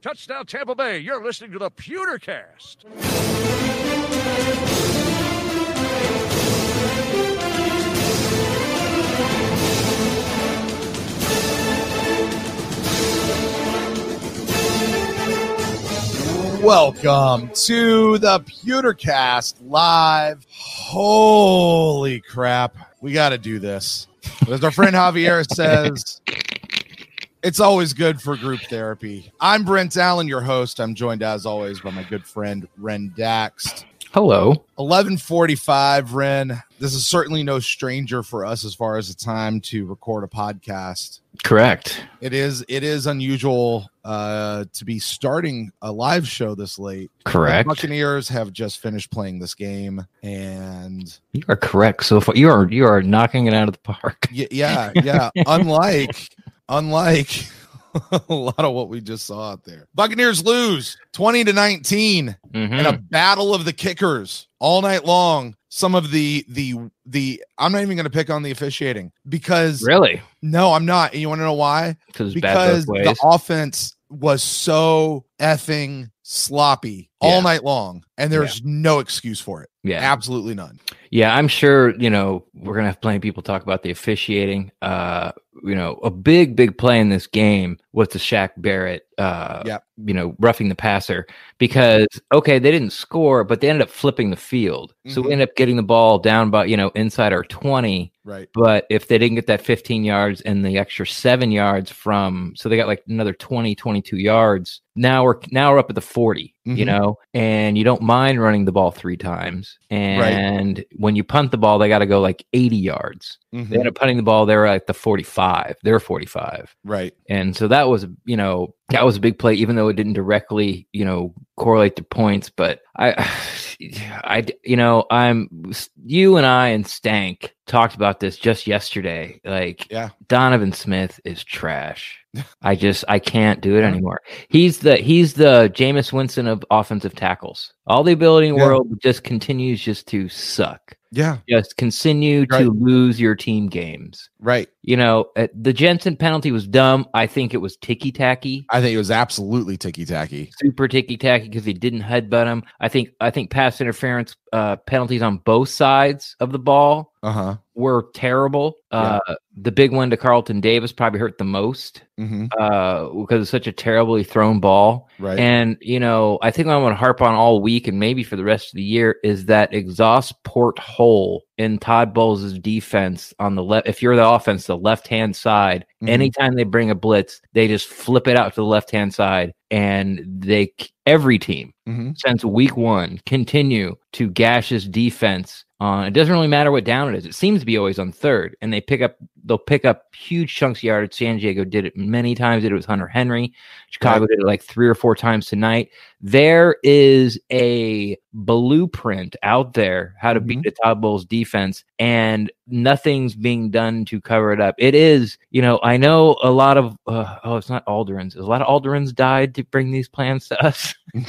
Touchdown Tampa Bay. You're listening to the Pewtercast. Welcome to the Pewtercast live. Holy crap. We got to do this. As our friend Javier says, it's always good for group therapy. I'm Brent Allen, your host. I'm joined as always by my good friend Ren Daxt. Hello. 1145 Ren. This is certainly no stranger for us as far as the time to record a podcast. Correct. It is it is unusual uh to be starting a live show this late. Correct. The Buccaneers have just finished playing this game and You are correct so far. You are you are knocking it out of the park. y- yeah, yeah, unlike unlike a lot of what we just saw out there. Buccaneers lose 20 to 19 Mhm. in a battle of the kickers all night long. Some of the the the I'm not even going to pick on the officiating because Really? no, I'm not. And you want to know why? Because bad because both ways. the offense was so effing sloppy all Yeah. night long, and there's no excuse for it. yeah. Absolutely none. Yeah, I'm sure, you know, we're going to have plenty of people talk about the officiating. Uh, you know, a big, big play in this game was the Shaq Barrett, uh, Yep. you know, roughing the passer because, okay, they didn't score, but they ended up flipping the field. So we Mhm. ended up getting the ball down by, you know, inside our 20. Right. But if they didn't get that 15 yards and the extra seven yards from, so they got like another 20, 22 yards. Now we're now we're up at the 40, you Mhm. know, and you don't mind running the ball three times. And when you punt the ball, they got to go like 80 yards. Mhm. They end up punting the ball. They're at the 45. They're 45. Right. And so that was, you know, that was a big play, even though it didn't directly, you know, correlate to points. But I, I, you know, I'm you and I and Stank talked about this just yesterday. Like, Yeah. Donovan Smith is trash. I just I can't do it anymore. He's the he's the Jameis Winston of offensive tackles. All the ability in the Yeah. world just continues just to suck. Yeah. Just continue Right. to lose your team games. Right. You know, uh, the Jensen penalty was dumb. I think it was ticky tacky, I think it was absolutely ticky tacky. super ticky tacky because he didn't headbutt him. I think I think pass interference uh, penalties on both sides of the ball Uh huh. were terrible. Uh, the big one to Carlton Davis probably hurt the most hmm uh, because it's such a terribly thrown ball. Right. And you know, I think what I'm going to harp on all week and maybe for the rest of the year is that exhaust port hole in Todd Bowles' defense on the left. If you're the offense, the left hand side, Mhm. anytime they bring a blitz, they just flip it out to the left hand side, and they every team hmm since week one continue to gash his defense on it doesn't really matter what down it is. It seems to be always on third and they pick up they'll pick up huge chunks of yardage. San diego did it many times. Did it with hunter henry. Chicago did it like three or four times tonight. There is a blueprint out there how to beat Mhm. the Todd Bowles defense and nothing's being done to cover it up. It is you know i know a lot of uh, oh it's not alderans. A lot of alderans died to bring these plans to us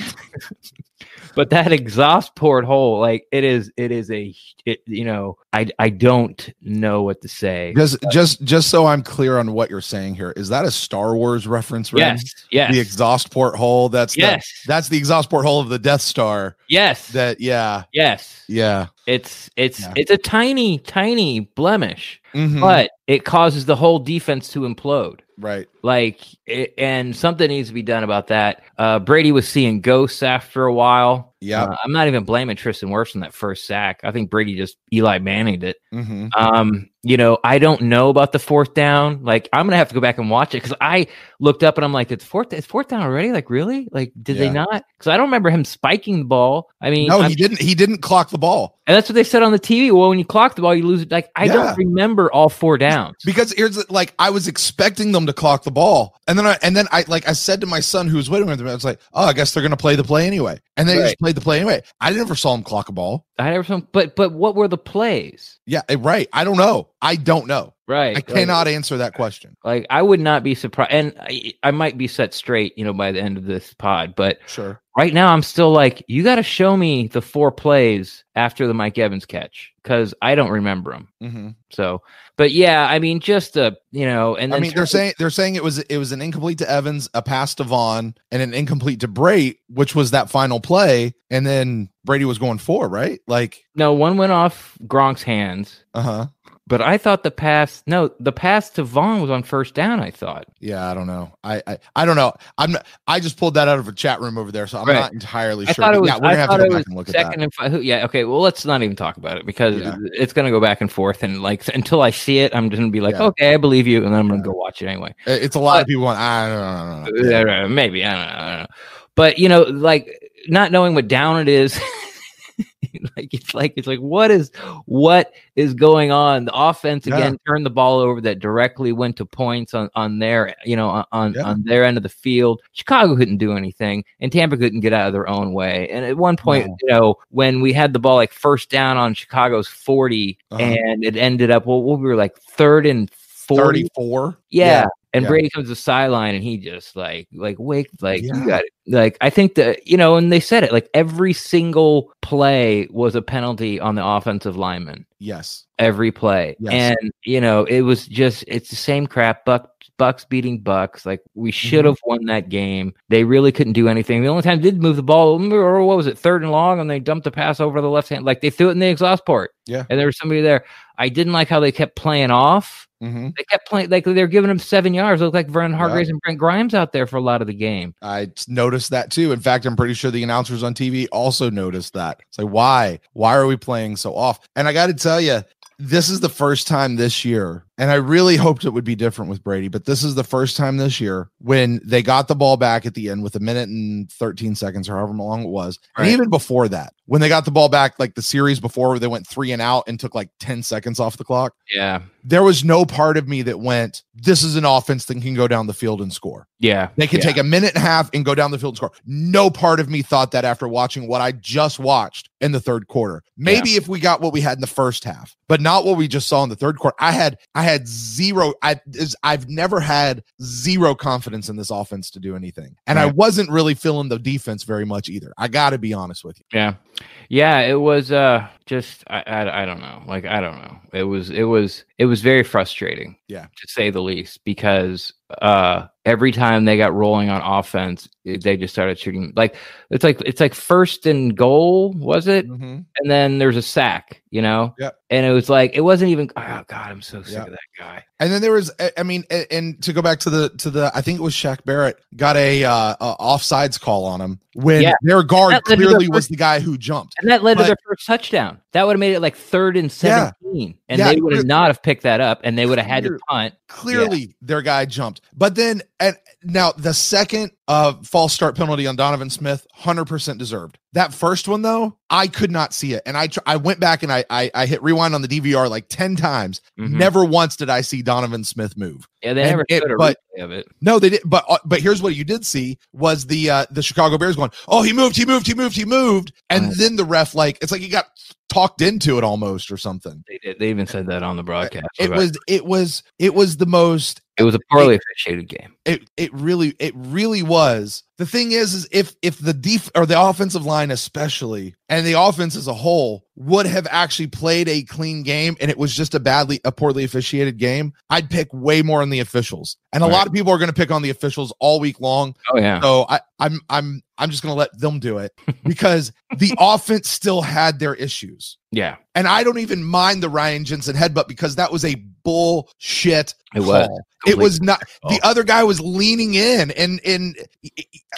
but that exhaust port hole like it is it is a it, you know i i don't know what to say Just, just, just so I'm clear on what you're saying here, is that a Star Wars reference? Ren? yes yes The exhaust port hole. That's the- yes that's the exhaust port hole of the Death Star. yes That yeah, yes yeah. It's it's Yeah. it's a tiny tiny blemish Mhm. but it causes the whole defense to implode right. like it, and something needs to be done about that uh brady was seeing ghosts after a while Yeah. Uh, i'm not even blaming tristan Wirfs on that first sack i think brady just eli manninged it hmm Um, you know, I don't know about the fourth down. Like, I'm gonna have to go back and watch it because I looked up and I'm like, it's fourth, it's fourth down already. Like, really? Like, did Yeah. they not? Because I don't remember him spiking the ball. I mean, No, I'm- he didn't. He didn't clock the ball and that's what they said on the TV. Well, when you clock the ball, you lose it. Like, I Yeah. don't remember all four downs. because here's like I was expecting them to clock the ball, and then I and then I like I said to my son who was waiting with me, I was like, oh, I guess they're gonna play the play anyway, and they Right. just played the play anyway. I never saw him clock a ball. I never saw, but but what were the plays? Yeah, eh, right. I don't know. I don't know. right. I cannot answer that question. Like, I would not be surprised, and I, I might be set straight, you know, by the end of this pod. But Sure. Right now, I'm still like, you got to show me the four plays after the Mike Evans catch because I don't remember them. hmm So, but yeah, I mean, just a you know, and I mean, they're saying they're saying it was it was an incomplete to Evans, a pass to Vaughn, and an incomplete to Brate, which was that final play, and then Brady was going for right, like no one went off Gronk's hands, uh huh. But I thought the pass, no, the pass to Vaughn was on first down. I thought. Yeah, I don't know. I, I I don't know. I'm not, I just pulled that out of a chat room over there, so I'm Right. not entirely I sure. thought it was. yeah, we're gonna have to go back and look at that. second and five. Yeah. Okay. Well, let's not even talk about it because Yeah. it's going to go back and forth, and like until I see it, I'm just going to be like, Yeah. okay, I believe you, and then I'm to go watch it anyway. It's a lot of people going. I don't know. I Maybe I don't, know, I don't know. But you know, like not knowing what down it is. like it's like it's like what is what is going on the offense Yeah. again turned the ball over that directly went to points on on their you know on on, Yeah. on their end of the field chicago couldn't do anything and tampa couldn't get out of their own way and at one point No. you know when we had the ball like first down on chicago's 40 Uh-huh. and it ended up well we were like third and 40 Thirty-four. yeah. And yeah. Brady comes to the sideline and he just like like wake like Yeah. you got it. Like I think that you know, and they said it like every single play was a penalty on the offensive lineman. Yes. Every play. Yes. And you know, it was just it's the same crap. Buck Bucks beating Bucks. Like we should Mm-hmm. have won that game. They really couldn't do anything. The only time they did move the ball, or what was it, third and long, and they dumped the pass over the left hand. Like they threw it in the exhaust port. Yeah. And there was somebody there. I didn't like how they kept playing off. Hmm They kept playing like they're giving him seven yards. It looked like Vernon Hargreaves and Brent Grimes out there for a lot of the game. I noticed that too. In fact, I'm pretty sure the announcers on TV also noticed that. It's like, why? Why are we playing so off? And I got to tell you, this is the first time this year, and I really hoped it would be different with Brady, but this is the first time this year when they got the ball back at the end with a minute and 13 seconds or however long it was. And even before that, when they got the ball back, like the series before where they went three and out and took like 10 seconds off the clock, Yeah, there was no part of me that went, this is an offense that can go down the field and score. yeah, They can yeah. take a minute and a half and go down the field and score. No part of me thought that after watching what I just watched in the third quarter. Maybe if we got what we had in the first half, but not what we just saw in the third quarter. I had I had zero. I I've never had zero confidence in this offense to do anything, and I wasn't really feeling the defense very much either. I got to be honest with you. yeah, yeah. It was uh just I, I I don't know. Like I don't know. It was it was it was very frustrating. Yeah. to say the least, because uh every time they got rolling on offense, it- they just started shooting. Like it's like it's like first and goal was it? Mhm. and then there's a sack, you know? Yep. And it was like it wasn't even oh god, I'm so sick Yeah. of that guy. And then there was, I- mean, a- and to go back to the to the, I think it was Shaq Barrett got a uh, a offsides call on him when Yeah. their guard to their clearly was the guy who jumped. And that led But- to their first touchdown. That would have made it like third and Yeah. 17. And Yeah, they would have not have picked that up and they would have had to punt. clearly their guy jumped. But then and now the second uh false start penalty on Donovan Smith, 100% deserved. That first one though, I could not see it. And I tr- I went back and I I, I hit rewind on the DVR like 10 times. Mhm. Never once did I see Donovan Smith move. Yeah, they and never it- but- of it. No, they did but uh, but here's what you did see was the uh the Chicago Bears going, "Oh, he moved, he moved, he moved, he moved." And then the ref like it's like he got talked into it almost or something. They did. They even said that on the broadcast. It was it was it was the most it was a poorly officiated game. it it really it really was the thing is is if if the def or the offensive line especially and the offense as a whole would have actually played a clean game and it was just a badly a poorly officiated game i'd pick way more on the officials and a Right. lot of people are going to pick on the officials all week long Oh yeah. so i i'm i'm i'm just going to let them do it because the offense still had their issues Yeah. and I don't even mind the Ryan Jensen headbutt because that was a bullshit. It was. call. It was not. The Oh. other guy was leaning in, and and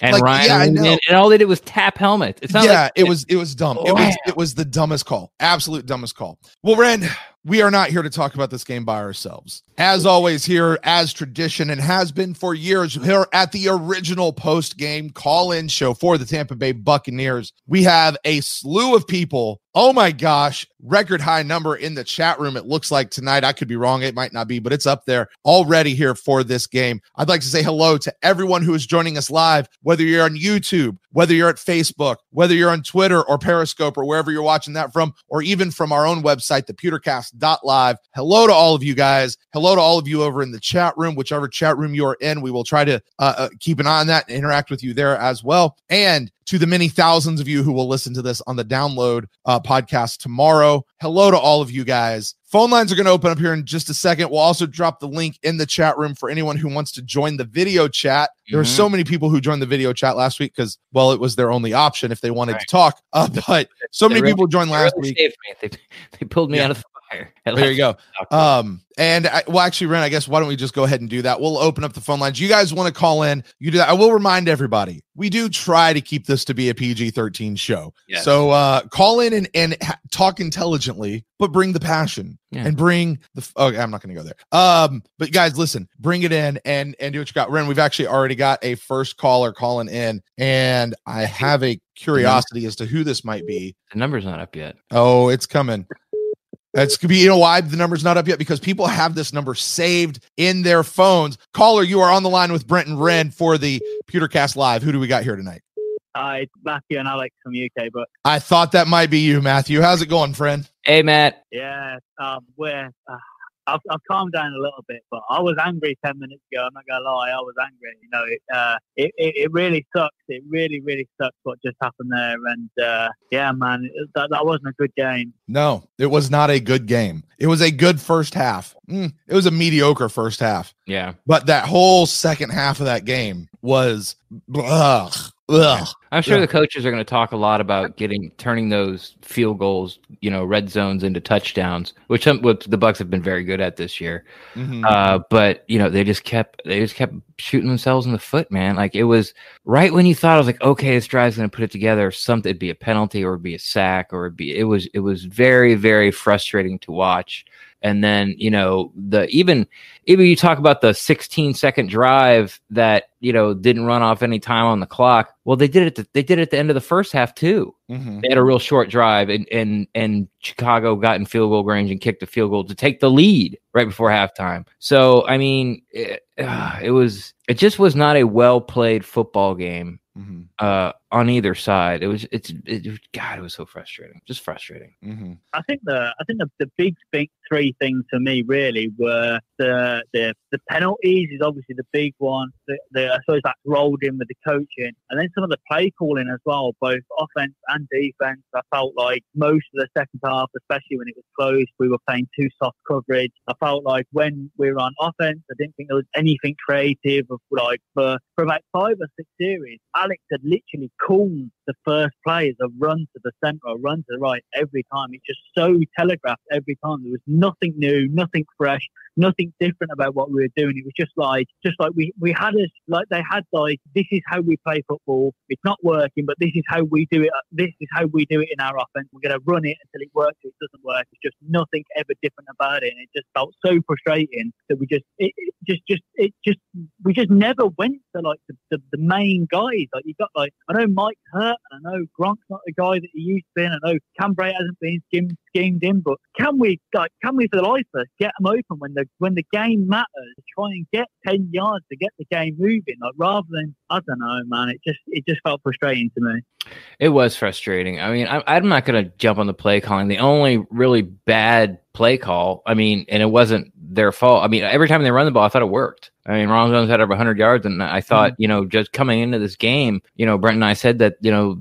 And like, Ryan yeah, I know. and all they did was tap helmet. Yeah, like it was it was dumb. It was Wow. it was the dumbest call. Absolute dumbest call. Well, Ren, we are not here to talk about this game by ourselves. As always, here as tradition and has been for years, here at the original post game call in show for the Tampa Bay Buccaneers, we have a slew of people. Oh my gosh, record high number in the chat room. It looks like tonight. I could be wrong. It might not be, but it's up there already here for this game. I'd like to say hello to everyone who is joining us live, whether you're on YouTube, whether you're at Facebook, whether you're on Twitter or Periscope or wherever you're watching that from, or even from our own website, thepewtercast.live. Hello to all of you guys. Hello to all of you over in the chat room, whichever chat room you are in. We will try to uh, uh, keep an eye on that and interact with you there as well. And to the many thousands of you who will listen to this on the download uh, podcast tomorrow. Hello to all of you guys. Phone lines are going to open up here in just a second. We'll also drop the link in the chat room for anyone who wants to join the video chat. There were so many people who joined the video chat last week because, well, it was their only option if they wanted to talk. Uh, but so They many really- people joined last really week. They, they pulled me Yeah. out of the fire. There you go. Um, and I, well, actually, Ren, I guess why don't we just go ahead and do that? We'll open up the phone lines. You guys want to call in? You do that. I will remind everybody we do try to keep this to be a PG 13 show. Yes. So uh, call in and, and ha- talk intelligently, but bring the passion Yeah. and bring the. f- Okay, I'm not going to go there. Um, but guys, listen, bring it in and and do what you got. Ren, we've actually already got a first caller calling in, and I have a curiosity as to who this might be. the number's not up yet. Oh, it's coming. It's could be you know why the number's not up yet because people have this number saved in their phones. Caller, you are on the line with Brent and Ren for the Pewtercast Live. Who do we got here tonight? Hi, it's Matthew and Alex from UK, but I thought that might be you, Matthew. How's it going, friend? Hey, Matt. yeah, um, we're uh, I've, I've calmed down a little bit, but I was angry ten minutes ago. I'm not gonna lie, I was angry. You know, it uh, it, it, it really sucks. It really, really sucks what just happened there, and uh, yeah, man, it, that that wasn't a good game. No, it was not a good game. It was a good first half. Mm, it was a mediocre first half, Yeah. but that whole second half of that game was ugh, ugh. I'm sure Yeah. the coaches are going to talk a lot about getting turning those field goals, you know, red zones into touchdowns, which some, the Bucks have been very good at this year. Mhm. Uh, but you know, they just kept they just kept shooting themselves in the foot, man. Like it was right when you thought I was like, okay, this drive's going to put it together. Something it'd be a penalty or it'd be a sack or it'd be it was it was very very frustrating to watch. And then you know the even even you talk about the 16 second drive that you know didn't run off any time on the clock. Well, they did it. The, they did it at the end of the first half too Mhm. they had a real short drive and and and Chicago got in field goal range and kicked a field goal to take the lead right before halftime. So I mean, it, uh, it was it just was not a well played football game Mhm. uh, on either side. It was it's it, was- God, it was so frustrating, just frustrating. Mhm. I think the I think the, the big big three things for me really were the the the penalties is obviously the big one. The, the I suppose that's rolled in with the coaching, and then some of the play calling as well, both offense and defense. I felt like most of the second half, especially when it was close, we were playing too soft coverage. I felt like when we were on offense, I didn't think there was anything creative. Of like for for about five or six series, Alex had literally called the first play as a run to the centre or run to the right every time. It's just so telegraphed every time. There was nothing new, nothing fresh, nothing different about what we were doing. It was just like, just like we, we had us, like they had like, this is how we play football. It's not working, but this is how we do it. This is how we do it in our offense. We're going to run it until it works. It doesn't work. It's just nothing ever different about it. And it just felt so frustrating that we just, it, it just, just, it just, we just never went to like the, the, the main guys. Like you got like, I know Mike's hurt and I know Gronk's not the guy that he used to be. And I know Cam Brate hasn't been schemed, schemed in, but can we, like, can we for the life of us get them open when the, when the game matters, try and get 10 yards to get the game moving, like rather than, I don't know, man, it just, it just felt frustrating to me. It was frustrating. I mean, I'm, I'm not going to jump on the play calling. The only really bad play call, I mean, and it wasn't their fault. I mean, every time they run the ball, I thought it worked. I mean, Ronald Jones had over 100 yards, and I thought, mm-hmm. you know, just coming into this game, you know, Brent and I said that, you know,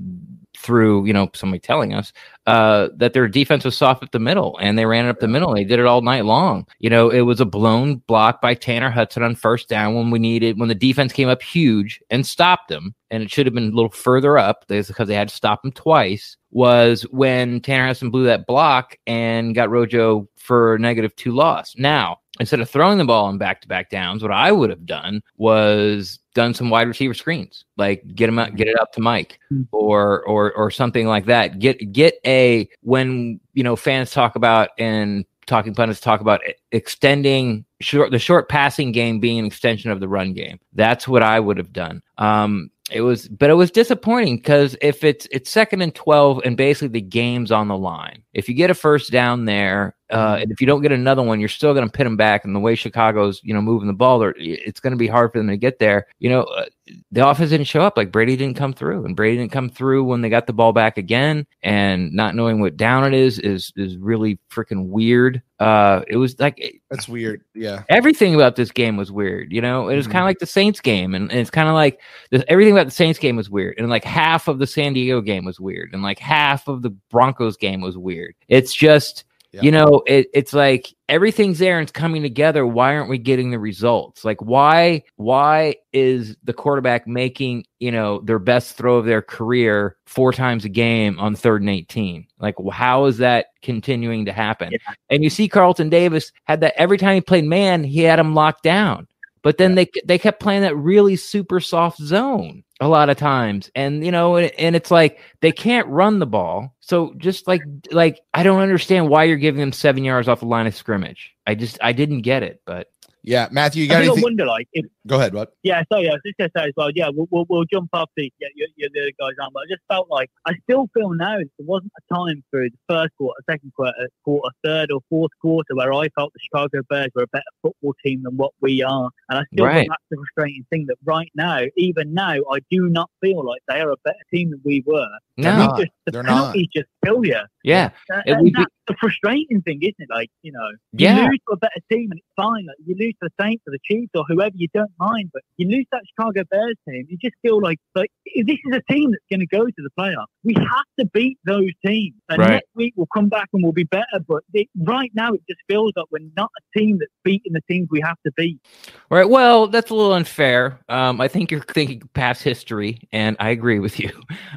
through you know somebody telling us uh, that their defense was soft up the middle, and they ran it up the middle. They did it all night long. You know, it was a blown block by Tanner Hudson on first down when we needed when the defense came up huge and stopped them, and it should have been a little further up because they had to stop him twice. Was when Tanner Hudson blew that block and got Rojo for negative two loss. Now instead of throwing the ball on back to back downs, what I would have done was done some wide receiver screens, like get them out, get it up to Mike Hmm. or or or something like that. Get get a when you know fans talk about and talking pundits talk about extending short the short passing game being an extension of the run game. That's what I would have done. Um, It was, but it was disappointing because if it's it's second and twelve, and basically the game's on the line. If you get a first down there, uh, Mm-hmm. and if you don't get another one, you're still going to pit them back. And the way Chicago's, you know, moving the ball, it's going to be hard for them to get there. You know, uh, the offense didn't show up. Like Brady didn't come through, and Brady didn't come through when they got the ball back again. And not knowing what down it is is is really freaking weird. Uh, it was like That's weird. Yeah. everything about this game was weird. You know, it was Mhm. kind of like the Saints game, and, and it's kind of like the, everything about the Saints game was weird, and like half of the San Diego game was weird, and like half of the Broncos game was weird. It's just. Yeah. You know, it, it's like everything's there and it's coming together. Why aren't we getting the results? Like, why why is the quarterback making you know their best throw of their career four times a game on third and eighteen? Like, how is that continuing to happen? Yeah. And you see Carlton Davis had that every time he played man, he had him locked down. But then they they kept playing that really super soft zone a lot of times, and you know, and, and it's like they can't run the ball. So just like like I don't understand why you're giving them seven yards off the line of scrimmage. I just I didn't get it, but Yeah. Matthew, you I got think I anything? wonder, like, if Go ahead, bud. Yeah, sorry, I was just gonna say as well. Yeah, we'll we'll, we'll jump off the yeah, you're, you're the guys on, but I just felt like I still feel now that there wasn't a time through the first quarter, second quarter, quarter, third or fourth quarter where I felt the Chicago Bears were a better football team than what we are, and I still Right. think that's the frustrating thing that right now, even now, I do not feel like they are a better team than we were. They're no, not. Just, the They're not. penalties just kill you. yeah, Uh, It and would be- that's the frustrating thing, isn't it? Like, you know, you Yeah. lose to a better team and it's fine. Like, you lose to the Saints or the Chiefs or whoever, you don't mind. But you lose that Chicago Bears team, you just feel like, like this is a team that's going to go to the playoffs. We have to beat those teams. And Right. next week we'll come back and we'll be better. But it, right now it just feels like we're not a team that's beating the teams we have to beat. Right. Well, that's a little unfair. Um, I think you're thinking past history, and I agree with you.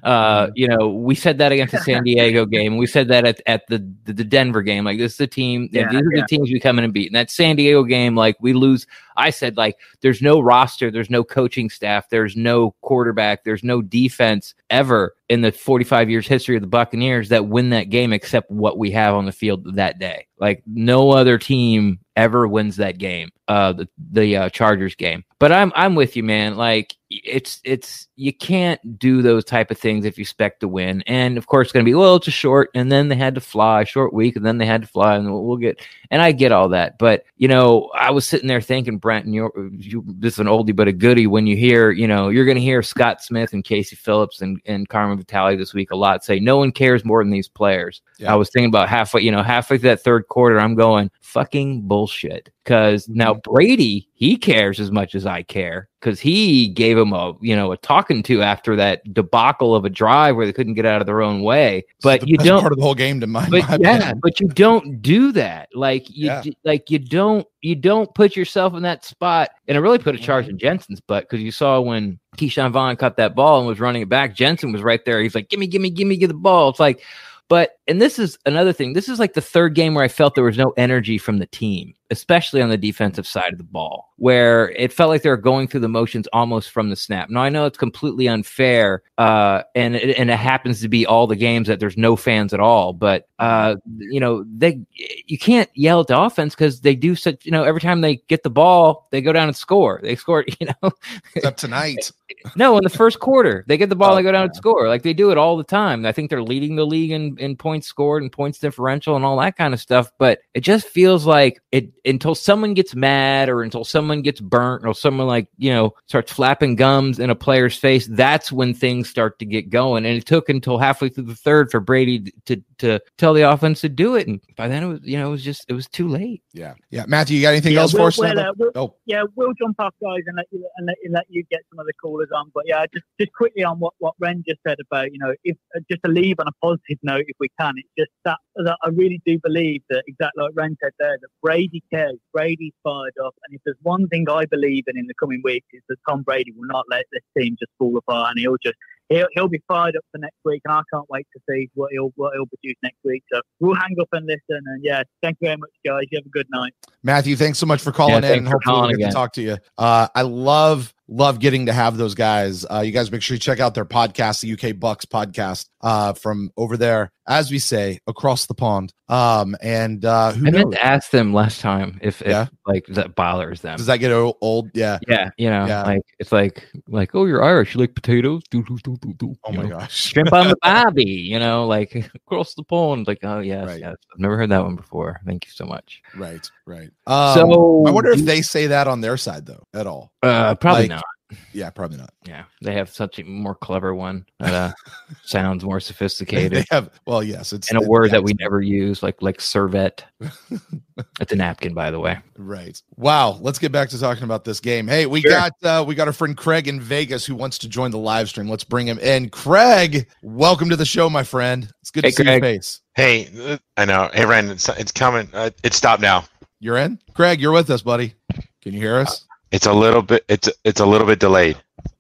Uh, you know, we said that against the San Diego game. We said that at, at the, the the Denver game. Like this is the team. Yeah, these are yeah. the teams we come in and beat. And that San Diego game, like we lose. I said like there's no roster, there's no coaching staff, there's no quarterback, there's no defense ever in the 45 years history of the Buccaneers that win that game except what we have on the field that day. Like no other team ever wins that game. Uh, the the uh, Chargers game. But I'm I'm with you, man. Like it's it's you can't do those type of things if you expect to win. And of course, it's gonna be well, it's a short, and then they had to fly short week, and then they had to fly, and we'll, we'll get. And I get all that, but you know, I was sitting there thinking, Brent, and you're, you this is an oldie but a goodie. When you hear, you know, you're gonna hear Scott Smith and Casey Phillips and and Carmen Vitale this week a lot say no one cares more than these players. Yeah. I was thinking about halfway, you know, halfway through that third quarter, I'm going fucking bullshit. Because mm-hmm. now Brady, he cares as much as I care because he gave him a, you know, a talking to after that debacle of a drive where they couldn't get out of their own way. But you don't, part of the whole game to my, but my yeah, opinion. but you don't do that. Like you, Yeah. like you don't, you don't put yourself in that spot. And it really put a mm-hmm. charge in Jensen's butt because you saw when Ke'Shawn Vaughn cut that ball and was running it back, Jensen was right there. He's like, "Gimme, gimme, gimme, give the ball." It's like, but and this is another thing. This is like the third game where I felt there was no energy from the team, especially on the defensive side of the ball, where it felt like they were going through the motions almost from the snap. Now I know it's completely unfair, uh, and it, and it happens to be all the games that there's no fans at all. But uh, you know, they you can't yell at the offense because they do such. You know, every time they get the ball, they go down and score. They score. You know, Except tonight. no, in the first quarter, they get the ball, Oh, they go down and score. Like they do it all the time. I think they're leading the league in, in points scored and points differential and all that kind of stuff. But it just feels like it until someone gets mad or until someone gets burnt or someone like, you know, starts flapping gums in a player's face, that's when things start to get going. And it took until halfway through the third for Brady to to tell the offense to do it. And by then it was, you know, it was just it was too late. Yeah. Yeah. Matthew, you got anything Yeah, else we'll- for us? we'll, uh, we'll- oh, yeah, we'll jump off, guys, and let you and let, and let you get some of the callers on. But yeah, just just quickly on what what Ren just said about you know if uh, just to leave on a positive note if we can. It's just that, that I really do believe that exactly like Ren said there that Brady cares, Brady's fired up, and if there's one thing I believe in in the coming weeks is that Tom Brady will not let this team just fall apart, and he'll just. He'll, he'll be fired up for next week, and I can't wait to see what he'll what he'll produce next week. So we'll hang up and listen. And yeah, thank you very much, guys. You have a good night. Matthew, thanks so much for calling Yeah, in. and for Hopefully, calling we'll get again. to talk to you. Uh, I love love getting to have those guys. Uh, you guys make sure you check out their podcast, the UK Bucks podcast, uh, from over there, as we say, across the pond. Um, and uh, who I knows? meant to ask them last time if, if Yeah. like that bothers them. Does that get old? Yeah. yeah, you know, Yeah. like it's like like oh, you're Irish, you like potatoes? Do, do, do, do, do, Oh my know? gosh. Shrimp on the bobby, you know, like across the pond. Like, oh yes, Right. yes. I've never heard that one before. Thank you so much. Right. Right. Um, so I wonder if they say that on their side though, at all. uh, probably like, not. Yeah, probably not. Yeah, they have such a more clever one that uh, sounds more sophisticated. they have. Well, yes, it's and a it- word yeah, that we never use, like like servette. it's a napkin, by the way. Right. Wow. Let's get back to talking about this game. Hey, we Sure. got uh we got our friend Craig in Vegas who wants to join the live stream. Let's bring him in. Craig, welcome to the show, my friend. It's good Hey, to see your Craig. face. Hey, I know. Hey, Ren, it's, it's coming. Uh, it stopped now. You're in? Craig, you're with us, buddy. Can you hear us? It's a little bit. It's it's a little bit delayed.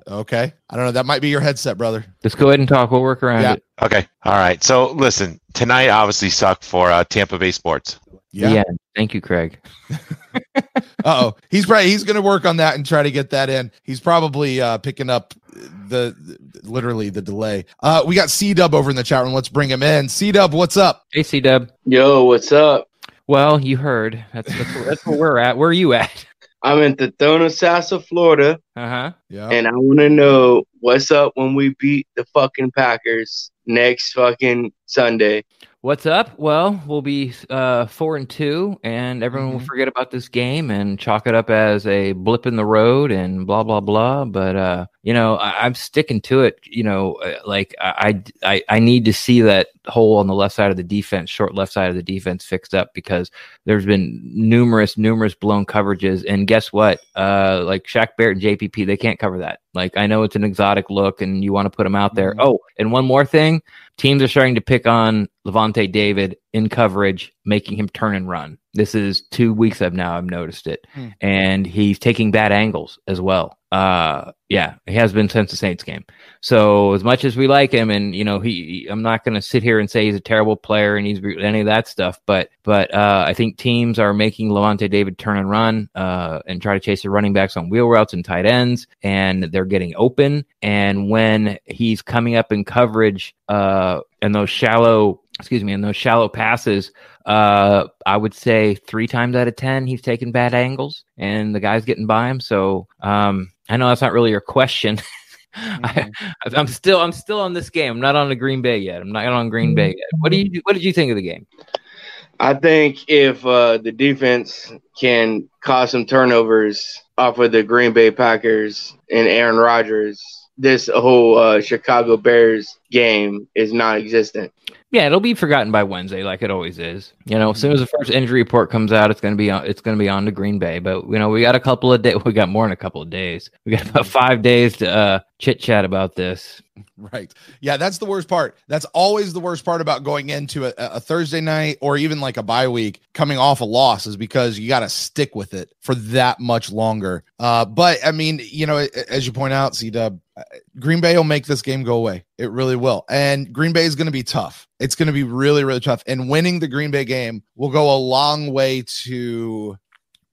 Okay. I don't know. That might be your headset, brother. Just go ahead and talk. We'll work around Yeah. it. Okay. All right. So listen, tonight obviously sucked for uh, Tampa Bay sports. Yeah. Thank you, Craig. Uh-oh. He's probably he's gonna work on that and try to get that in. He's probably uh picking up the, the literally the delay. Uh we got C Dub over in the chat room. Let's bring him in. C Dub, what's up? Hey, C Dub. Yo, what's up? Well, you heard. That's that's, where, that's where we're at. Where are you at? I'm in Thonotosassa, Florida, Uh huh. Yeah. and I want to know what's up when we beat the fucking Packers next fucking Sunday. What's up? Well, we'll be uh, four and two, and everyone will Mhm. forget about this game and chalk it up as a blip in the road and blah blah blah. But uh, you know, I, I'm sticking to it. You know, uh, like I, I I need to see that hole on the left side of the defense, short left side of the defense, fixed up because there's been numerous numerous blown coverages, and guess what? Uh, like Shaq Barrett and JPP, they can't cover that. Like I know it's an exotic look, and you want to put them out there. Mhm. Oh, and one more thing teams are starting to pick on Lavonte David in coverage, making him turn and run. This is two weeks of now. I've noticed it, Hmm. and he's taking bad angles as well. Uh, yeah, he has been since the Saints game. So as much as we like him, and you know, he, I'm not going to sit here and say he's a terrible player and he's any of that stuff. But but uh, I think teams are making Lavonte David turn and run uh, and try to chase the running backs on wheel routes and tight ends, and they're getting open. And when he's coming up in coverage, uh, and those shallow, excuse me, in those shallow passes, uh, I would say three times out of ten he's taking bad angles, and the guy's getting by him. So um, I know that's not really your question. I, I'm still I'm still on this game. I'm not on the Green Bay yet. I'm not on Green Bay yet. What do you what did you think of the game? I think if uh, the defense can cause some turnovers off of the Green Bay Packers and Aaron Rodgers, this whole uh, Chicago Bears game is non-existent. Yeah, it'll be forgotten by Wednesday, like it always is. You know, as soon as the first injury report comes out, it's gonna be on. It's gonna be on to Green Bay. But you know, we got a couple of days. We got more than a couple of days. We got about five days to uh, chit chat about this. Right. Yeah, that's the worst part. That's always the worst part about going into a, a Thursday night or even like a bye week coming off a loss is because you got to stick with it for that much longer. Uh, but I mean, you know, as you point out, C Dub, Green Bay will make this game go away. It really will. And Green Bay is going to be tough. It's going to be really, really tough. And winning the Green Bay game will go a long way to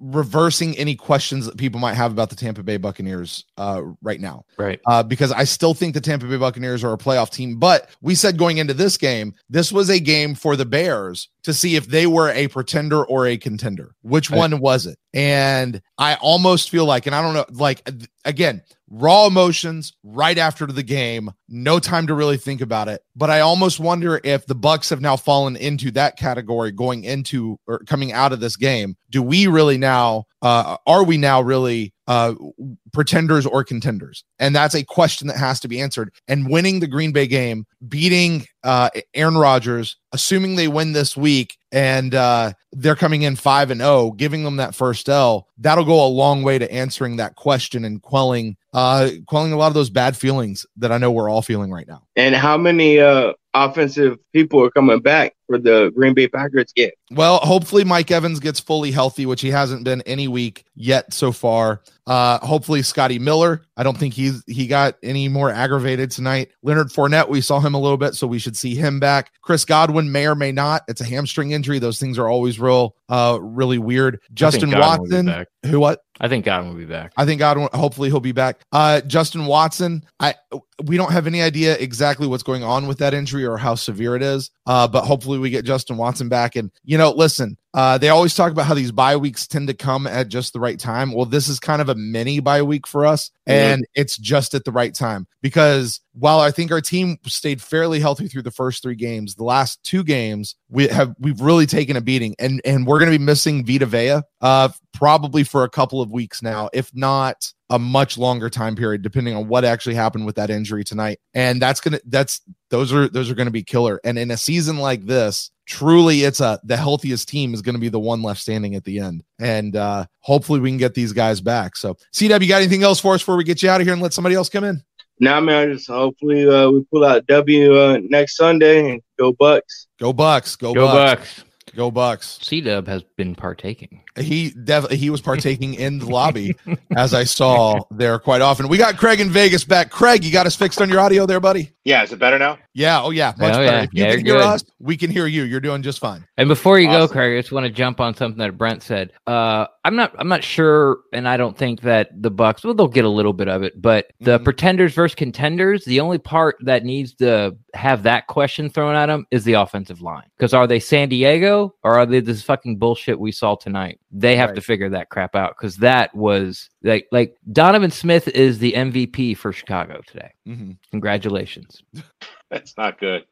reversing any questions that people might have about the Tampa Bay Buccaneers uh, right now Right. uh, because I still think the Tampa Bay Buccaneers are a playoff team. But we said going into this game, this was a game for the Bears to see if they were a pretender or a contender. Which one was it? And I almost feel like, and I don't know, like again, raw emotions right after the game, no time to really think about it. But I almost wonder if the Bucks have now fallen into that category going into or coming out of this game. Do we really now? Uh, are we now really uh, pretenders or contenders? And that's a question that has to be answered. And winning the Green Bay game, beating uh, Aaron Rodgers, assuming they win this week and uh, they're coming in 5 and 0, giving them that first L, that'll go a long way to answering that question and quelling uh quelling a lot of those bad feelings that I know we're all feeling right now. And how many uh offensive people are coming back for the Green Bay Packers game. Well, hopefully Mike Evans gets fully healthy, which he hasn't been any week yet so far. Uh, hopefully Scotty Miller. I don't think he's he got any more aggravated tonight. Leonard Fournette, we saw him a little bit, so we should see him back. Chris Godwin may or may not. It's a hamstring injury. Those things are always real, uh, really weird. Justin Godwin will be Watson, who what? I think Godwin will be back. I think Godwin. Hopefully, he'll be back. Uh, Justin Watson. I we don't have any idea exactly what's going on with that injury or how severe it is. Uh, but hopefully, we get Justin Watson back. And you know, listen, uh, they always talk about how these bye weeks tend to come at just the right time. Well, this is kind of a mini bye week for us, and it's just at the right time because while I think our team stayed fairly healthy through the first three games, the last two games we have we've really taken a beating, and and we're going to be missing Vita Vea, uh, probably for a couple of weeks now, if not a much longer time period, depending on what actually happened with that injury tonight. And that's gonna that's those are those are going to be killer. And in a season like this, truly, it's a the healthiest team is going to be the one left standing at the end. And uh, hopefully, we can get these guys back. So, CW, you got anything else for us before we get you out of here and let somebody else come in? Now, man, just hopefully uh, we pull out w uh, next Sunday and go Bucks. Go Bucks! Go, Go Bucks! Bucks. Go Bucks! C Dub has been partaking. He definitely he was partaking in the lobby as I saw there quite often. We got Craig in Vegas back. Craig, you got us fixed on your audio there, buddy. Yeah, is it better now? Yeah. Oh yeah. Much Oh, better. yeah. If you Yeah, can you're hear good. us, we can hear you. You're doing just fine. And before you go, Craig, I just want to jump on something that Brent said. Uh, I'm not, I'm not sure, and I don't think that the Bucks, well, they'll get a little bit of it, but the Mhm. pretenders versus contenders, the only part that needs to have that question thrown at them is the offensive line. Because are they San Diego or are they this fucking bullshit we saw tonight? They have Right. to figure that crap out because that was like, like Donovan Smith is the MVP for Chicago today. Mhm. Congratulations. That's not good.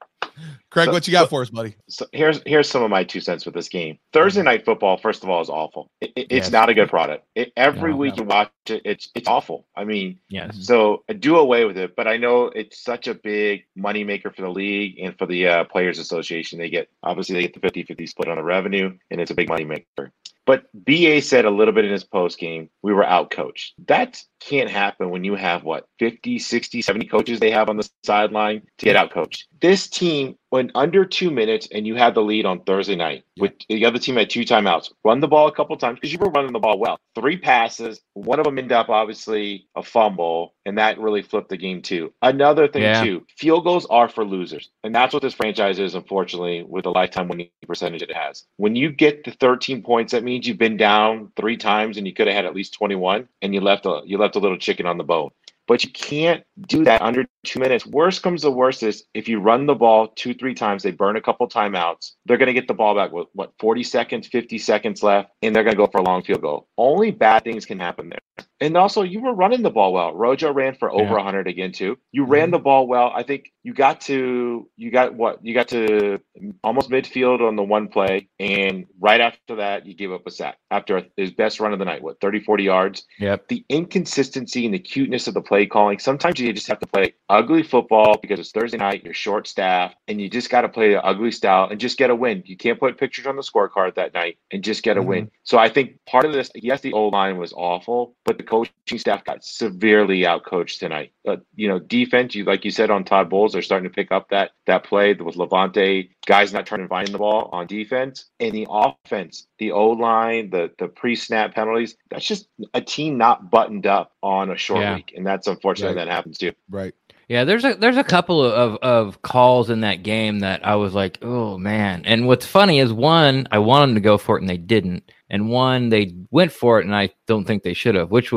Craig, So- what you got so- for us, buddy? So here's here's some of my two cents with this game. Thursday night football, first of all, is awful. It, it- it's Yes. not a good product. It, every No, week no. you watch it, it's it's awful. I mean, Yes. so uh, do away with it. But I know it's such a big moneymaker for the league and for the uh, Players Association. They get obviously they get the 50-50 split on the revenue, and it's a big moneymaker. But BA said a little bit in his post game, we were out coached. That can't happen when you have what 50, 60, 70 coaches they have on the sideline to get out coached. This team went under two minutes and you had the lead on Thursday night with the other team had two timeouts. Run the ball a couple times because you were running the ball well. Three passes, one of them ended up obviously a fumble, and that really flipped the game too. Another thing Yeah. too, field goals are for losers. And that's what this franchise is, unfortunately, with the lifetime winning percentage it has. When you get the 13 points, that means you've been down three times and you could have had at least 21 and you left a you left a little chicken on the bone. But you can't do that under two minutes. Worst comes to worst is if you run the ball two, three times, they burn a couple timeouts. They're going to get the ball back with what 40 seconds, 50 seconds left, and they're going to go for a long field goal. Only bad things can happen there. And also, you were running the ball well. Rojo ran for over Yeah. 100 again too. You mm-hmm. ran the ball well. I think you got to you got what you got to almost midfield on the one play, and right after that, you gave up a sack after his best run of the night. What 30, 40 yards Yep. the inconsistency and the cuteness of the play calling. Sometimes you just have to play ugly football because it's Thursday night, you're short staffed, and you just got to play the ugly style and just get a win. You can't put pictures on the scorecard that night and just get a win. Mm-hmm. So I think part of this, yes, the old line was awful, but the coaching staff got severely outcoached tonight. Uh, you know, defense, you like you said on Todd Bowles, they're starting to pick up that that play with Lavonte, guys not trying to find the ball on defense, and the offense, the O line, the the pre snap penalties. That's just a team not buttoned up on a short Yeah. week, and that's unfortunate Right. that happens too. Right. Yeah, there's a there's a couple of, of calls in that game that I was like, oh man. And what's funny is one, I wanted them to go for it and they didn't, and one they went for it and I don't think they should have. Which,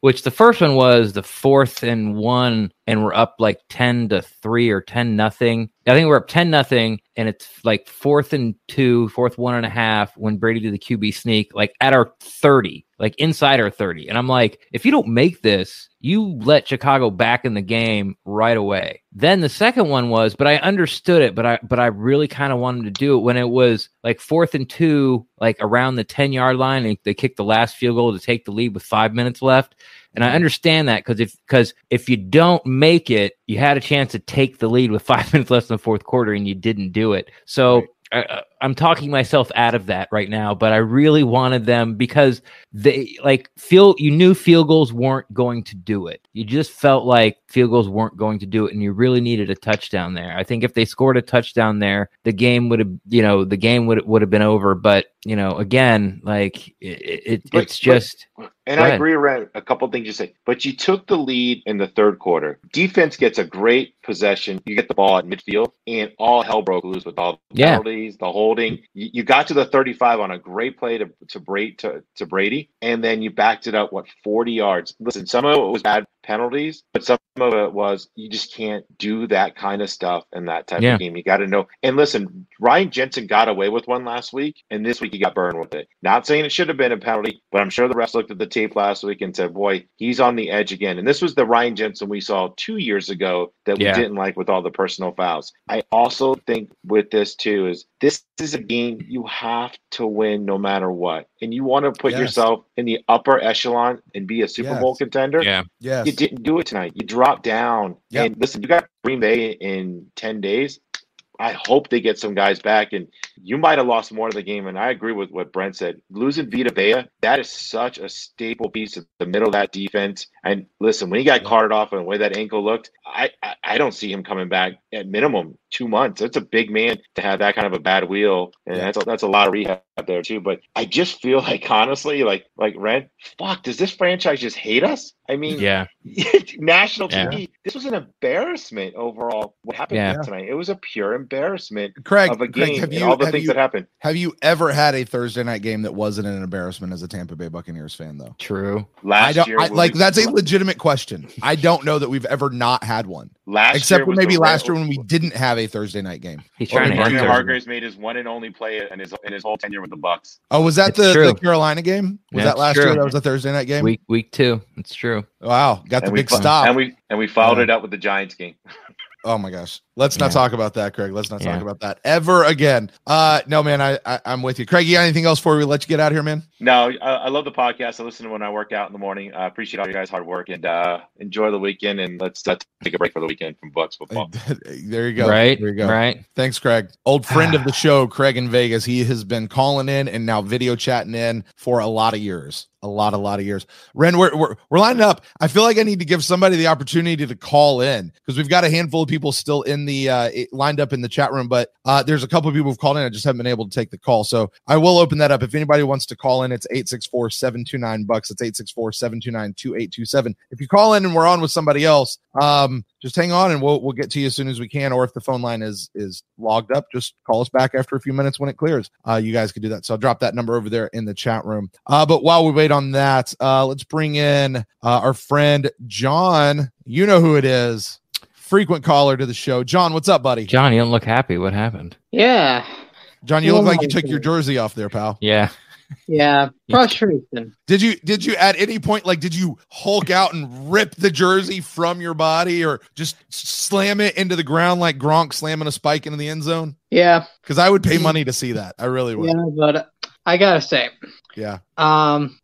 which the first one was the fourth and one, and we're up like ten to three or ten nothing. I think we're up ten nothing, and it's like fourth and two, fourth one and a half when Brady did the QB sneak, like at our thirty, like inside our thirty. And I'm like, if you don't make this, you let Chicago back in the game right away. Then the second one was, but I understood it, but I but I really kind of wanted to do it when it was like fourth and two, like around the 10 yard line, and they kicked the last field goal to take the lead with five minutes left. And I understand that because if because if you don't make it, you had a chance to take the lead with five minutes left in the fourth quarter, and you didn't do it. So I, I- I'm talking myself out of that right now, but I really wanted them because they like feel you knew field goals weren't going to do it. You just felt like field goals weren't going to do it, and you really needed a touchdown there. I think if they scored a touchdown there, the game would have, you know, the game would would have been over. But you know, again, like it, it But- it's just And I ahead. agree, around a couple things you say, but you took the lead in the third quarter. Defense gets a great possession. You get the ball at midfield, and all hell broke loose with all the Yeah. penalties, the holding. You, you got to the 35 on a great play to to, Brady, to to Brady, and then you backed it up what 40 yards. Listen, some of it was bad penalties, but some of it was you just can't do that kind of stuff in that type Yeah. of game. You got to know. And listen, Ryan Jensen got away with one last week, and this week he got burned with it. Not saying it should have been a penalty, but I'm sure the refs looked at the tape last week and said, "Boy, he's on the edge again." And this was the Ryan Jensen we saw two years ago that we Yeah. didn't like with all the personal fouls. I also think with this too is this is a game you have to win no matter what, and you want to put Yes. yourself in the upper echelon and be a Super Bowl contender. yeah, Yes. You didn't do it tonight. You dropped down. Yep. And listen, you got Green Bay in 10 days. I hope they get some guys back. And you might have lost more of the game. And I agree with what Brent said. Losing Vita Vea, that is such a staple piece of the middle of that defense. And listen, when he got carted off and the way that ankle looked, I, I, I don't see him coming back at minimum two months. That's a big man to have that kind of a bad wheel. And Yeah. that's, a, that's a lot of rehab there too. But I just feel like, honestly, like, like Red, fuck, does this franchise just hate us? I mean, yeah, national Yeah. This was an embarrassment overall. What happened Yeah. tonight? It was a pure embarrassment Craig, of a Craig, game have and you all the have things you, that happened. have you ever had a Thursday night game that wasn't an embarrassment as a Tampa Bay Buccaneers fan though? true. Last I don't year, I, like we- that's a legitimate question. I don't know that we've ever not had one. last Except year maybe last Ra- year when we didn't have a Thursday night game. He's Or trying to maybe Vernon Hargreaves made his one and only play in his in his whole tenure with the Bucks. Oh, was that the, the. Carolina game? Was Yeah, that last true. year? That was a Thursday night game. Week week two. It's true. wow, got the and we big fo- stop. and we and we followed Yeah. it up with the Giants game. Oh my gosh. Let's not Yeah. talk about that, Craig. Let's not talk about that ever again. Uh no man, I, I I'm with you. Craig, you got anything else before we let you get out of here, man? No, I, I love the podcast. I listen to when I work out in the morning. I appreciate all you guys' hard work and uh, enjoy the weekend. And let's uh, take a break for the weekend from Bucks football. there you go. Right. There you go. Right. Thanks, Craig. Old friend of the show, Craig in Vegas. He has been calling in and now video chatting in for a lot of years. A lot, a lot of years. Ren, we're, we're, we're lining up. I feel like I need to give somebody the opportunity to call in because we've got a handful of people still in the uh, lined up in the chat room, but uh, there's a couple of people who've called in. I just haven't been able to take the call. So I will open that up. If anybody wants to call in, it's 864 729 bucks. It's 864 729 2827. If you call in and we're on with somebody else, um, just hang on and we'll we'll get to you as soon as we can. Or if the phone line is is logged up, just call us back after a few minutes when it clears. Uh, you guys can do that. So I'll drop that number over there in the chat room. Uh, but while we wait on that, uh, let's bring in uh, our friend John. You know who it is. Frequent caller to the show. John, what's up, buddy? John, you don't look happy. What happened? Yeah, John, you look like you took your jersey off there, pal. Yeah. Yeah, frustration. Did you did you at any point like did you hulk out and rip the jersey from your body or just slam it into the ground like Gronk slamming a spike into the end zone? Yeah, Because I would pay money to see that. I really would. yeah, but I gotta say, Yeah. um,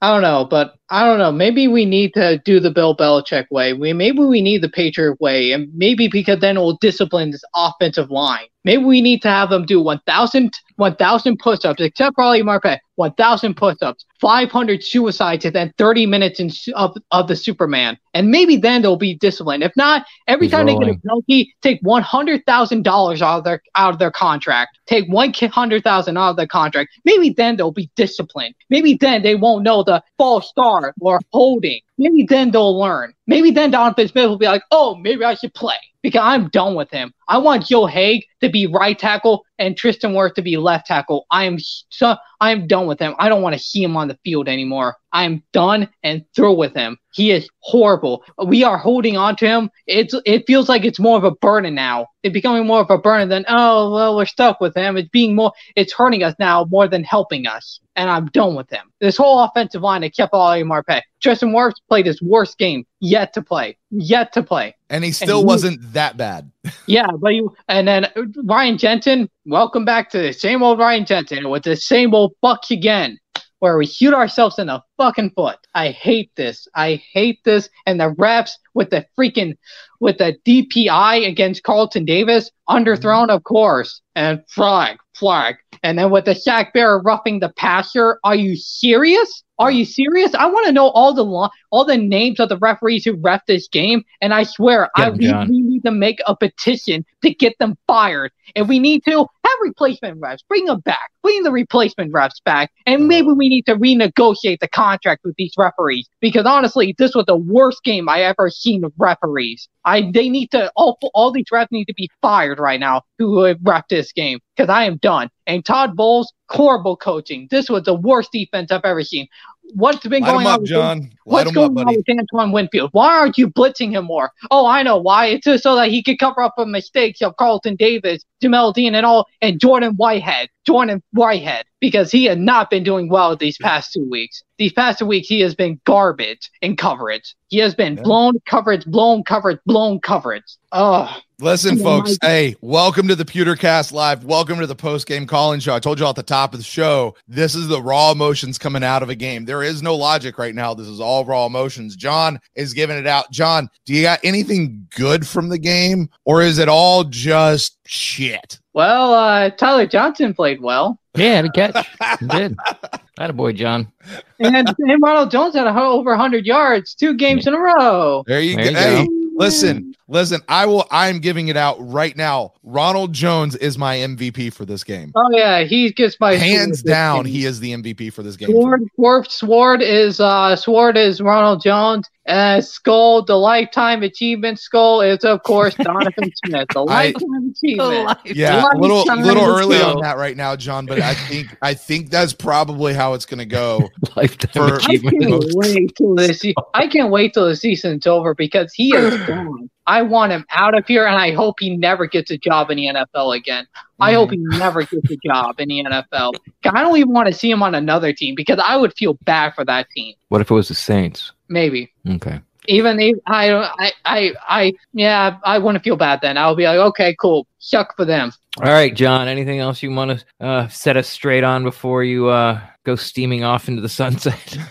I don't know, but I don't know. Maybe we need to do the Bill Belichick way. We maybe we need the Patriot way, and maybe because then it will discipline this offensive line. Maybe we need to have them do 1,000 1,000 push-ups, except probably Marpet, 1,000 push-ups, 500 suicides, and then 30 minutes in, su- of, of the Superman. And maybe then they'll be disciplined. If not, every He's time they get a penalty, take $100,000 out of their out of their contract. Take 100,000 out of their contract. Maybe then they'll be disciplined. Maybe then they won't know the false start or holding. Maybe then they'll learn. Maybe then Donovan Smith will be like, oh, maybe I should play because I'm done with him. I want Joe Haeg to be right tackle and Tristan Wirfs to be left tackle. I am so I am done with him. I don't want to see him on the field anymore. I am done and through with him. He is horrible. We are holding on to him. It's it feels like it's more of a burden now. It's becoming more of a burden than oh well we're stuck with him. It's being more it's hurting us now more than helping us. And I'm done with him. This whole offensive line that kept all Marpet. Tristan Wirfs played his worst game yet to play. Yet to play. And he still you- wasn't that bad. Yeah, but you and then Ryan Jensen, welcome back to the same old Ryan Jensen with the same old Bucks again, where we shoot ourselves in the fucking foot. I hate this. I hate this. And the refs with the freaking with the DPI against Carlton Davis, underthrown, of course, and flag, flag. And then with the Shaq Bear roughing the passer, are you serious? Are you serious? I want to know all the lo- all the names of the referees who ref this game, and I swear, Get I we, we need to make a petition to get them fired. And we need to have replacement refs, bring them back, bring the replacement refs back, and mm-hmm. maybe we need to renegotiate the contract with these referees because honestly, this was the worst game I ever seen of referees. I they need to all all these refs need to be fired right now who have ref this game because I am done. And Todd Bowles, horrible coaching. This was the worst defense I've ever seen. What's been Light going him on? with John. Light What's going up, on with Antoine Winfield? Why aren't you blitzing him more? Oh, I know why. It's just so that he could cover up the mistakes of Carlton Davis, Jamel Dean, and all, and Jordan Whitehead. Jordan Whitehead, because he had not been doing well these past two weeks. These past two weeks, he has been garbage in coverage. He has been Yeah. blown coverage, blown coverage, blown coverage. Oh, Listen, folks. my- Hey, welcome to the Pewtercast Live. Welcome to the post game calling show. I told you all at the top of the show, this is the raw emotions coming out of a game. There is no logic right now. This is all raw emotions. John is giving it out. John, do you got anything good from the game, or is it all just shit? well, uh, Tyler Johnson played well. Yeah, had a catch. He did. That a boy, John. And, and Ronald Jones had a, over 100 yards two games in a row. There you There go. you Hey, go. Listen, listen. I will. I'm giving it out right now. Ronald Jones is my MVP for this game. Oh yeah, he gets my Hands down, he is the MVP for this game. Sword, Sword, Sword is uh, Sword is Ronald Jones. Uh, Skull, the lifetime achievement skull is of course Donovan Smith. The lifetime achievement. Yeah, a Lifetime little little early on that right now, John. But I think I think that's probably how it's going to go. Lifetime For- I can't wait till this. se- I can't wait till the season's over because he is gone. I want him out of here, and I hope he never gets a job in the NFL again. I hope he never gets a job in the NFL. I don't even want to see him on another team because I would feel bad for that team. What if it was the Saints? Maybe. Okay. Even if I, I, I, I, yeah, I wouldn't feel bad then. I'll be like, okay, cool, Suck for them. All right, John. Anything else you want to uh, set us straight on before you uh, go steaming off into the sunset?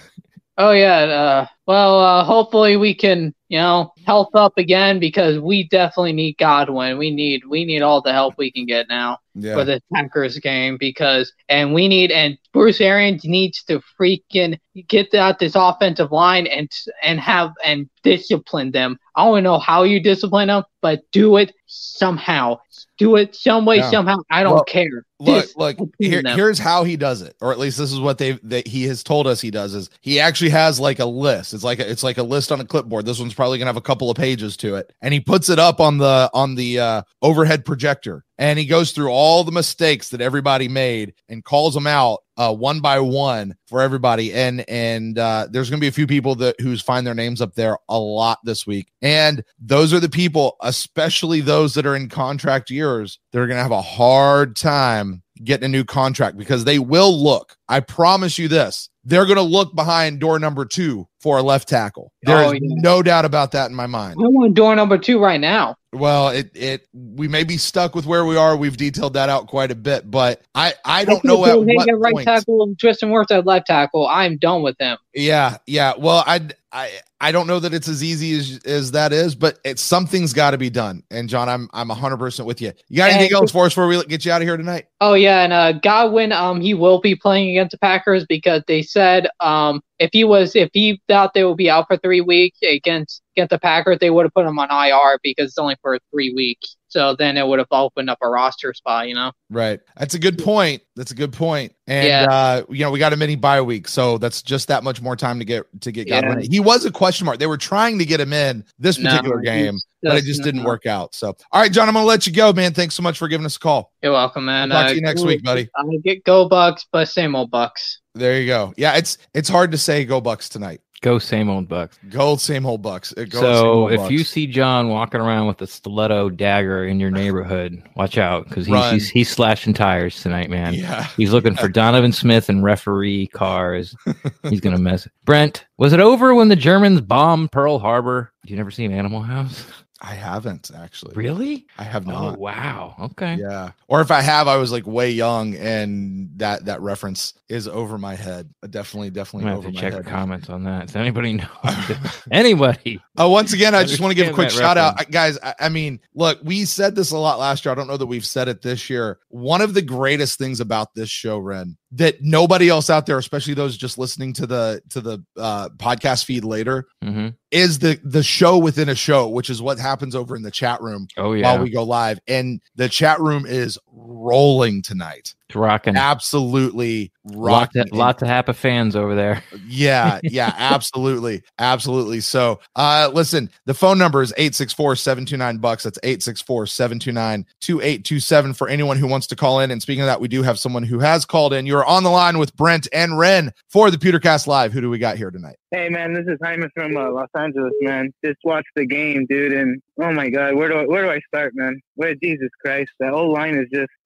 Oh yeah, uh, well, uh, hopefully we can, you know, health up again because we definitely need Godwin. We need, we need all the help we can get now for the Packers game because, and we need, and Bruce Arians needs to freaking get out this offensive line and and have and discipline them. I don't know how you discipline them, but do it somehow. Do it some way, Yeah. somehow. I don't Well, care. look, look. Here, here's how he does it, or at least this is what they that he has told us he does. Is he actually has like a list? It's like a, it's like a list on a clipboard. This one's probably gonna have a couple of pages to it, and he puts it up on the on the uh, overhead projector, and he goes through all the mistakes that everybody made and calls them out uh, one by one for everybody. And and uh, there's gonna be a few people that who's find their names up there a lot this week, and those are the people, especially those that are in contract years, that are gonna have a hard time getting a new contract because they will look. I promise you this. They're going to look behind door number two for a left tackle. There oh, is Oh, yeah. no doubt about that in my mind. I want door number two right now. Well, it it we may be stuck with where we are. We've detailed that out quite a bit, but I I don't know at what right point. tackle, Tristan Wirfs at left tackle. I'm done with him. Yeah, yeah. Well, I I I don't know that it's as easy as as that is, but it's something's got to be done. And John, I'm I'm 100 percent with you. You got anything And- else for us before we get you out of here tonight? Oh yeah, and uh, Godwin, um, he will be playing against the Packers because they said, um, if he was, if he thought they would be out for three weeks against against the Packers, they would have put him on IR because it's only for three weeks. So then it would have opened up a roster spot, you know. Right. That's a good point. That's a good point. And Yeah. uh, you know, we got a mini bye week, so that's just that much more time to get to get Yeah. Godwin. He was a question mark. They were trying to get him in this No, particular game, he's but it just no, didn't no. work out. So, all right, John, I'm gonna let you go, man. Thanks so much for giving us a call. You're welcome, man. I'll talk Uh, to you next go- week, buddy. I get go Bucks, but same old Bucks. There you go. Yeah, it's it's hard to say go Bucks tonight. Go same old Bucks. Go same old Bucks. Go so old if Bucks. you see John walking around with a stiletto dagger in your neighborhood, watch out because he's, he's he's slashing tires tonight, man. yeah, He's looking for Donovan Smith and referee cars. He's gonna mess. Brent, was it over when the Germans bombed Pearl Harbor? Do You never see Animal House? I haven't actually. Really? I have not. Oh wow. Okay. Yeah. Or if I have, I was like way young, and that that reference is over my head. Uh, Definitely, I'm definitely have to check head. the comments on that. Does anybody know? anybody? Uh, once again, I just want to give a quick shout out, reference. I- guys. I, I mean, look, we said this a lot last year. I don't know that we've said it this year. One of the greatest things about this show, Ren, that nobody else out there, especially those just listening to the to the uh, podcast feed later, hmm is the the show within a show, which is what happens over in the chat room Oh yeah. while we go live. And the chat room is rolling tonight. it's rocking. Absolutely Lots rocking. of, lots of happy fans over there. Yeah, yeah, absolutely. Absolutely. So, uh listen, the phone number is 864-729 bucks. That's 864-729-2827 for anyone who wants to call in. And speaking of that, we do have someone who has called in. You're on the line with Brent and Ren for the Pewtercast Live. Who do we got here tonight? Hey man, this is Jaime from uh, Los Angeles, man. Just watch the game, dude, and oh my god, where do I, where do I start, man? Where Jesus Christ, the whole line is just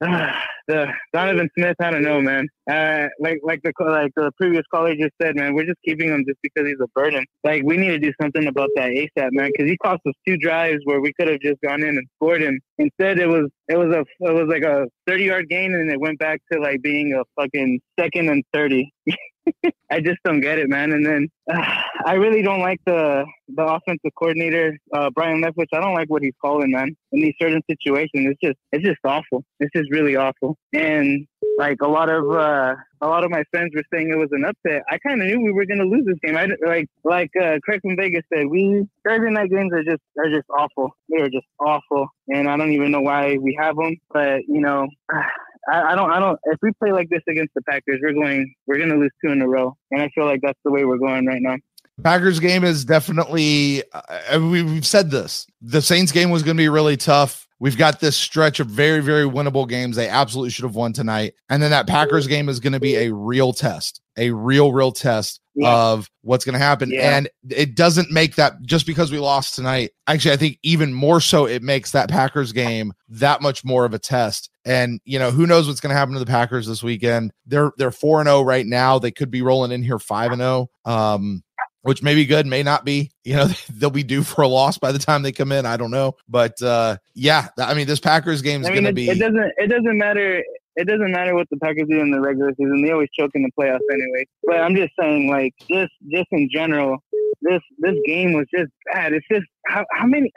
the Donovan Smith. I don't know, man. Uh, like like the like the previous caller just said, man, we're just keeping him just because he's a burden. Like we need to do something about that ASAP, man, because he cost us two drives where we could have just gone in and scored him. Instead, it was it was a it was like a thirty yard gain, and it went back to like being a fucking second and thirty. I just don't get it, man. And then uh, I really don't like the the offensive coordinator, uh, Byron Leftwich. I don't like what he's calling, man. In these certain situations, it's just it's just awful. It's just really awful. And like a lot of uh, a lot of my friends were saying it was an upset. I kind of knew we were going to lose this game. I like like uh, Craig from Vegas said, we Thursday night games are just are just awful. They are just awful, and I don't even know why we have them. But you know. I, I don't. I don't. If we play like this against the Packers, we're going. We're going to lose two in a row, and I feel like that's the way we're going right now. Packers game is definitely uh, we, we've said this. The Saints game was going to be really tough. We've got this stretch of very very winnable games. They absolutely should have won tonight. And then that Packers game is going to be a real test. A real real test Yeah. of what's going to happen. Yeah. And it doesn't make that just because we lost tonight. Actually, I think even more so it makes that Packers game that much more of a test. And you know, who knows what's going to happen to the Packers this weekend. They're they're 4 and 0 right now. They could be rolling in here 5 and 0. Um which may be good, may not be. You know, they'll be due for a loss by the time they come in. I don't know, but uh, yeah, I mean, this Packers game is I going to be. it doesn't. It doesn't matter. It doesn't matter what the Packers do in the regular season. They always choke in the playoffs anyway. But I'm just saying, like, just just in general, this this game was just bad. It's just how how many.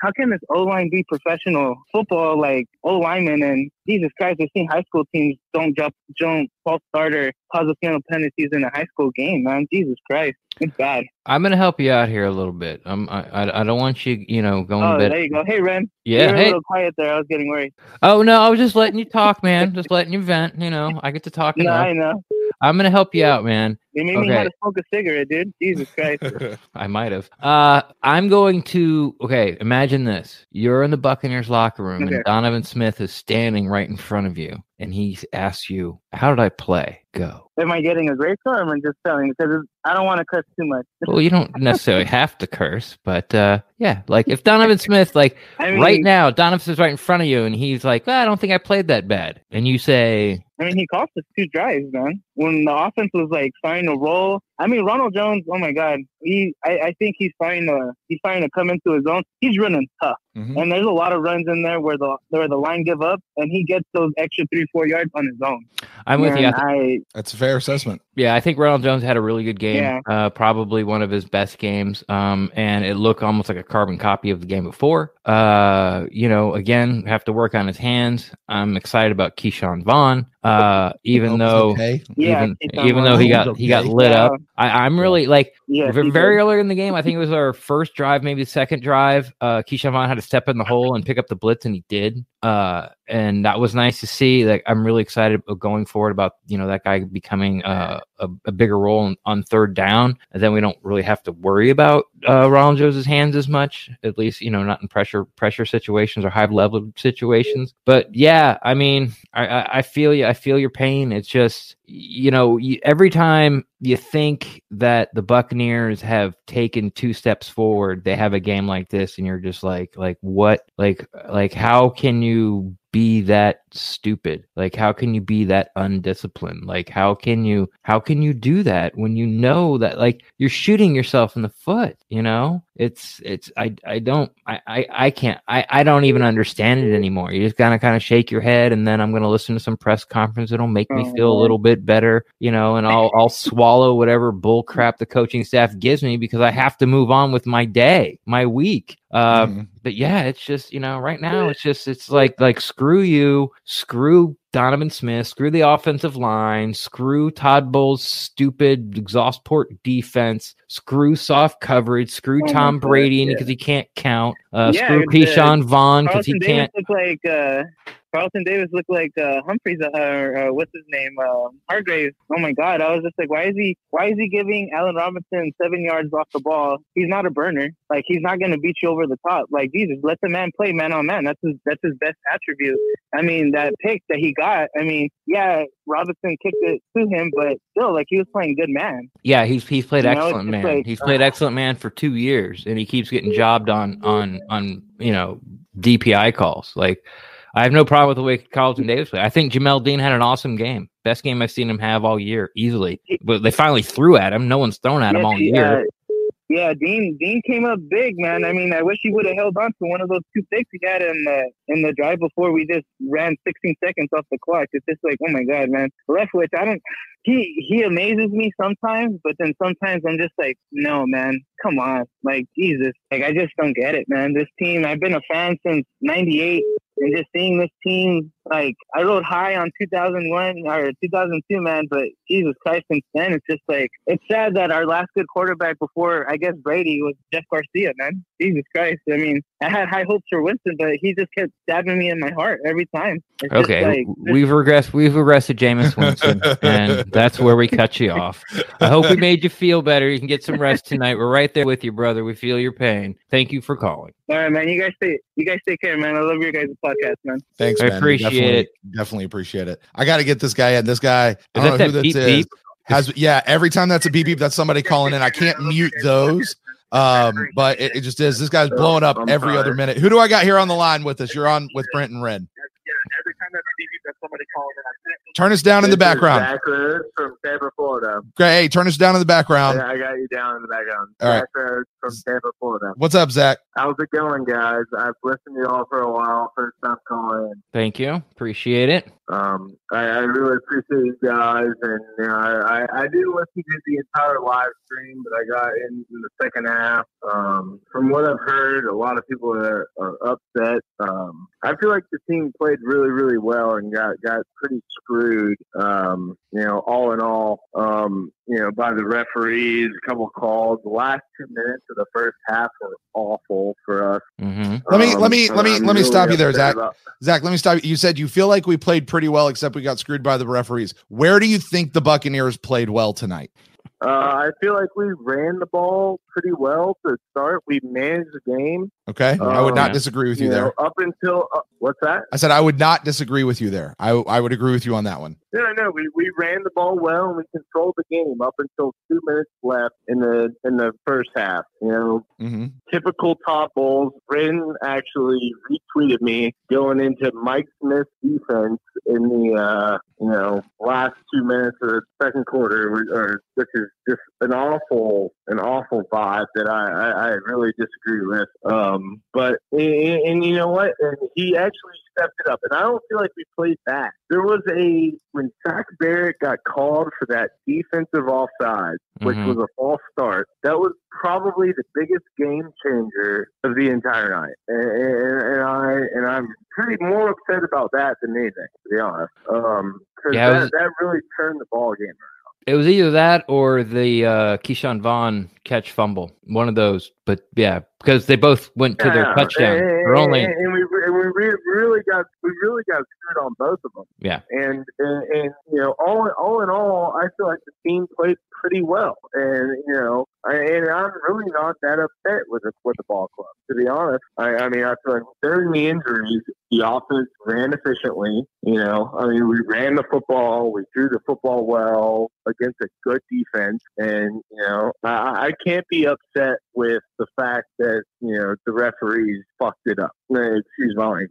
How can this O line be professional football like O linemen and Jesus Christ? I've seen high school teams don't jump, don't false starter, cause a penalty penalties in a high school game. Man, Jesus Christ, it's bad. I'm gonna help you out here a little bit. I'm, I, I I don't want you, you know, going Oh, to bed. there you go. Hey, Ren. Yeah. You're a Hey. little quiet there. I was getting worried. Oh no, I was just letting you talk, man. just letting you vent. You know, I get to talk. No, enough. I know. I'm gonna help you out, man. They made me how to smoke a cigarette, dude. Jesus Christ. I might have. Uh, I'm going to. Okay, imagine this: you're in the Buccaneers locker room, Okay. and Donovan Smith is standing right in front of you, and he asks you, "How did I play?" Go. Am I getting a great score or am I just telling? Because I don't want to cuss too much. Well, you don't necessarily have to curse, but uh, yeah, like if Donovan Smith, like I mean, right now, Donovan Smith's right in front of you, and he's like, "Well, "I don't think I played that bad," and you say, I mean, he cost us two drives, man. When the offense was like starting to roll. I mean, Ronald Jones. Oh my God, he. I, I think he's starting to. He's starting to come into his own. He's running tough, Mhm. and there's a lot of runs in there where the where the line give up, and he gets those extra three four yards on his own. "I'm with you." I And I, That's a fair assessment. Yeah, I think Ronald Jones had a really good game. Yeah. Uh, probably one of his best games. Um, and it looked almost like a carbon copy of the game before. Uh, you know, again, have to work on his hands. I'm excited about Ke'Shawn Vaughn. Uh, even though, okay. yeah, even, Ke'Shawn even though he Vaughn. got he got lit Yeah. up, I, I'm really like yeah, very, did. early in the game. I think it was our first drive, maybe the second drive. Uh, Ke'Shawn Vaughn had to step in the hole and pick up the blitz, and he did. Uh, and that was nice to see. Like, I'm really excited going forward about you know that guy becoming uh, a, a bigger role on, on third down, and then we don't really have to worry about uh, Ronald Jones' hands as much. At least you know not in pressure pressure situations or high level situations. But yeah, I mean, I, I, I feel you. I feel your pain. It's just you know you, every time you think that the Buccaneers have taken two steps forward, they have a game like this, and you're just like, like what, like, like how can you be that stupid? Like, how can you be that undisciplined? Like, how can you how can you do that when you know that like you're shooting yourself in the foot? You know, it's it's I I don't I I, I can't I I don't even understand it anymore. You just gotta kind of shake your head, and then I'm gonna listen to some press conference. It'll make me feel a little bit better, you know, and I'll I'll swallow whatever bull crap the coaching staff gives me because I have to move on with my day, my week. Uh, Mhm. but yeah, it's just you know, right now it's just it's like like screw you, screw Donovan Smith, screw the offensive line, screw Todd Bowles' stupid exhaust port defense, screw soft coverage, screw Oh Tom Brady yeah. because he can't count, uh, Yeah, screw the- Ke'Shawn Vaughn because he Davis can't. Look like uh, Carlton Davis looked like uh, Humphreys. Uh, uh, what's his name? Uh, Hargreaves. Oh my God! I was just like, why is he? Why is he giving Allen Robinson seven yards off the ball? He's not a burner. Like he's not going to beat you over the top. Like Jesus, let the man play man on man. That's his. That's his best attribute. I mean, that pick that he got. I mean, yeah, Robinson kicked it to him, but still, like he was playing good man. Yeah, he's he's played You excellent just man. like, he's played uh, excellent man for two years, and he keeps getting jobbed on on on you know DPI calls. Like I have no problem with the way Carlton Davis played. I think Jamel Dean had an awesome game, best game I've seen him have all year, easily. But they finally threw at him. No one's thrown at him all year. Yeah, Dean Dean came up big, man. I mean, I wish he would have held on to one of those two picks he had in the in the drive before we just ran 16 seconds off the clock. It's just like, oh my god, man. Leftwich, I don't. He he amazes me sometimes, but then sometimes I'm just like, no, man, come on, like Jesus, like I just don't get it, man. This team, I've been a fan since '98. And just seeing this team, like I rode high on 2001 or 2002, man. But Jesus Christ, since then it's just like it's sad that our last good quarterback before I guess Brady was Jeff Garcia, man. Jesus Christ, I mean, I had high hopes for Winston, but he just kept stabbing me in my heart every time. It's Okay, like, we've regressed. We've regressed to Jameis Winston, and that's where we cut you off. I hope we made you feel better. You can get some rest tonight. We're right there with you, brother. We feel your pain. Thank you for calling. All right, man. You guys stay, you guys take care, man. I love your guys' podcast, man. Thanks, I man. We appreciate definitely, it. Definitely appreciate it. I got to get this guy in. This guy, I don't that know that who this beep is. beep? Has yeah. Every time that's a beep beep, that's somebody calling in. I can't mute those. Um, but it, it just is. This guy's blowing up every other minute. Who do I got here on the line with us? You're on with Brent and Red. Every time that that's somebody calling Turn us down in the This is background. Zach from Tampa, Florida. Great. Hey, turn us down in the background. Yeah, I got you down in the background. All right. Zach Rhodes from Tampa, Florida. What's up, Zach? How's it going, guys? I've listened to y'all for a while. First time calling. Thank you. Appreciate it. Um, I, I really appreciate you guys, and you know, I, I, I didn't listen to the entire live stream, but I got in, in the second half. Um, from what I've heard, a lot of people are, are upset. Um, I feel like the team played really, really well and got got pretty screwed. Um, you know, all in all, um, you know, by the referees, a couple calls. The last two minutes of the first half were awful for us. hmm Let me- Um, let me- let me- I'm let me really stop you there, Zach. about- Zach, let me stop you. You said you feel like we played pretty well, except we got screwed by the referees. Where do you think the Buccaneers played well tonight? Uh, I feel like we ran the ball pretty well to start. We managed the game. Okay, I would not Um, disagree with you You there. know, up until uh, what's that? I said I would not disagree with you there. I I would agree with you on that one. No, no, we, we ran the ball well and we controlled the game up until two minutes left in the in the first half. You know, hmm typical Todd Bowles. Bryn actually retweeted me going into Mike Smith's defense in the uh, you know last two minutes of the second quarter, or which is just an awful an awful vibe that I, I, I really disagree with. Um, but and, and you know what? And he actually stepped it up, and I don't feel like we played back. There was a when Shaq Barrett got called for that defensive offside, which Mhm. was a false start. That was probably the biggest game changer of the entire night, and, and, and I and I'm pretty more upset about that than anything, to be honest. Um, 'cause Yeah, that, was- that really turned the ball game. It was either that or the uh, Ke'Shawn Vaughn catch fumble. One of those. But yeah, because they both went to their touchdown. and, They're only and, and we and we re- really got we really got screwed on both of them. yeah. and, and and you know all all in all, I feel like the team played pretty well, and you know, I, and I'm really not that upset with the with the ball club. To be honest, I, I mean, I feel like during the injuries, the offense ran efficiently. You know, I mean, we ran the football, we threw the football well against a good defense, and you know, I, I can't be upset with the fact that you know the referees fucked it up. Excuse my language.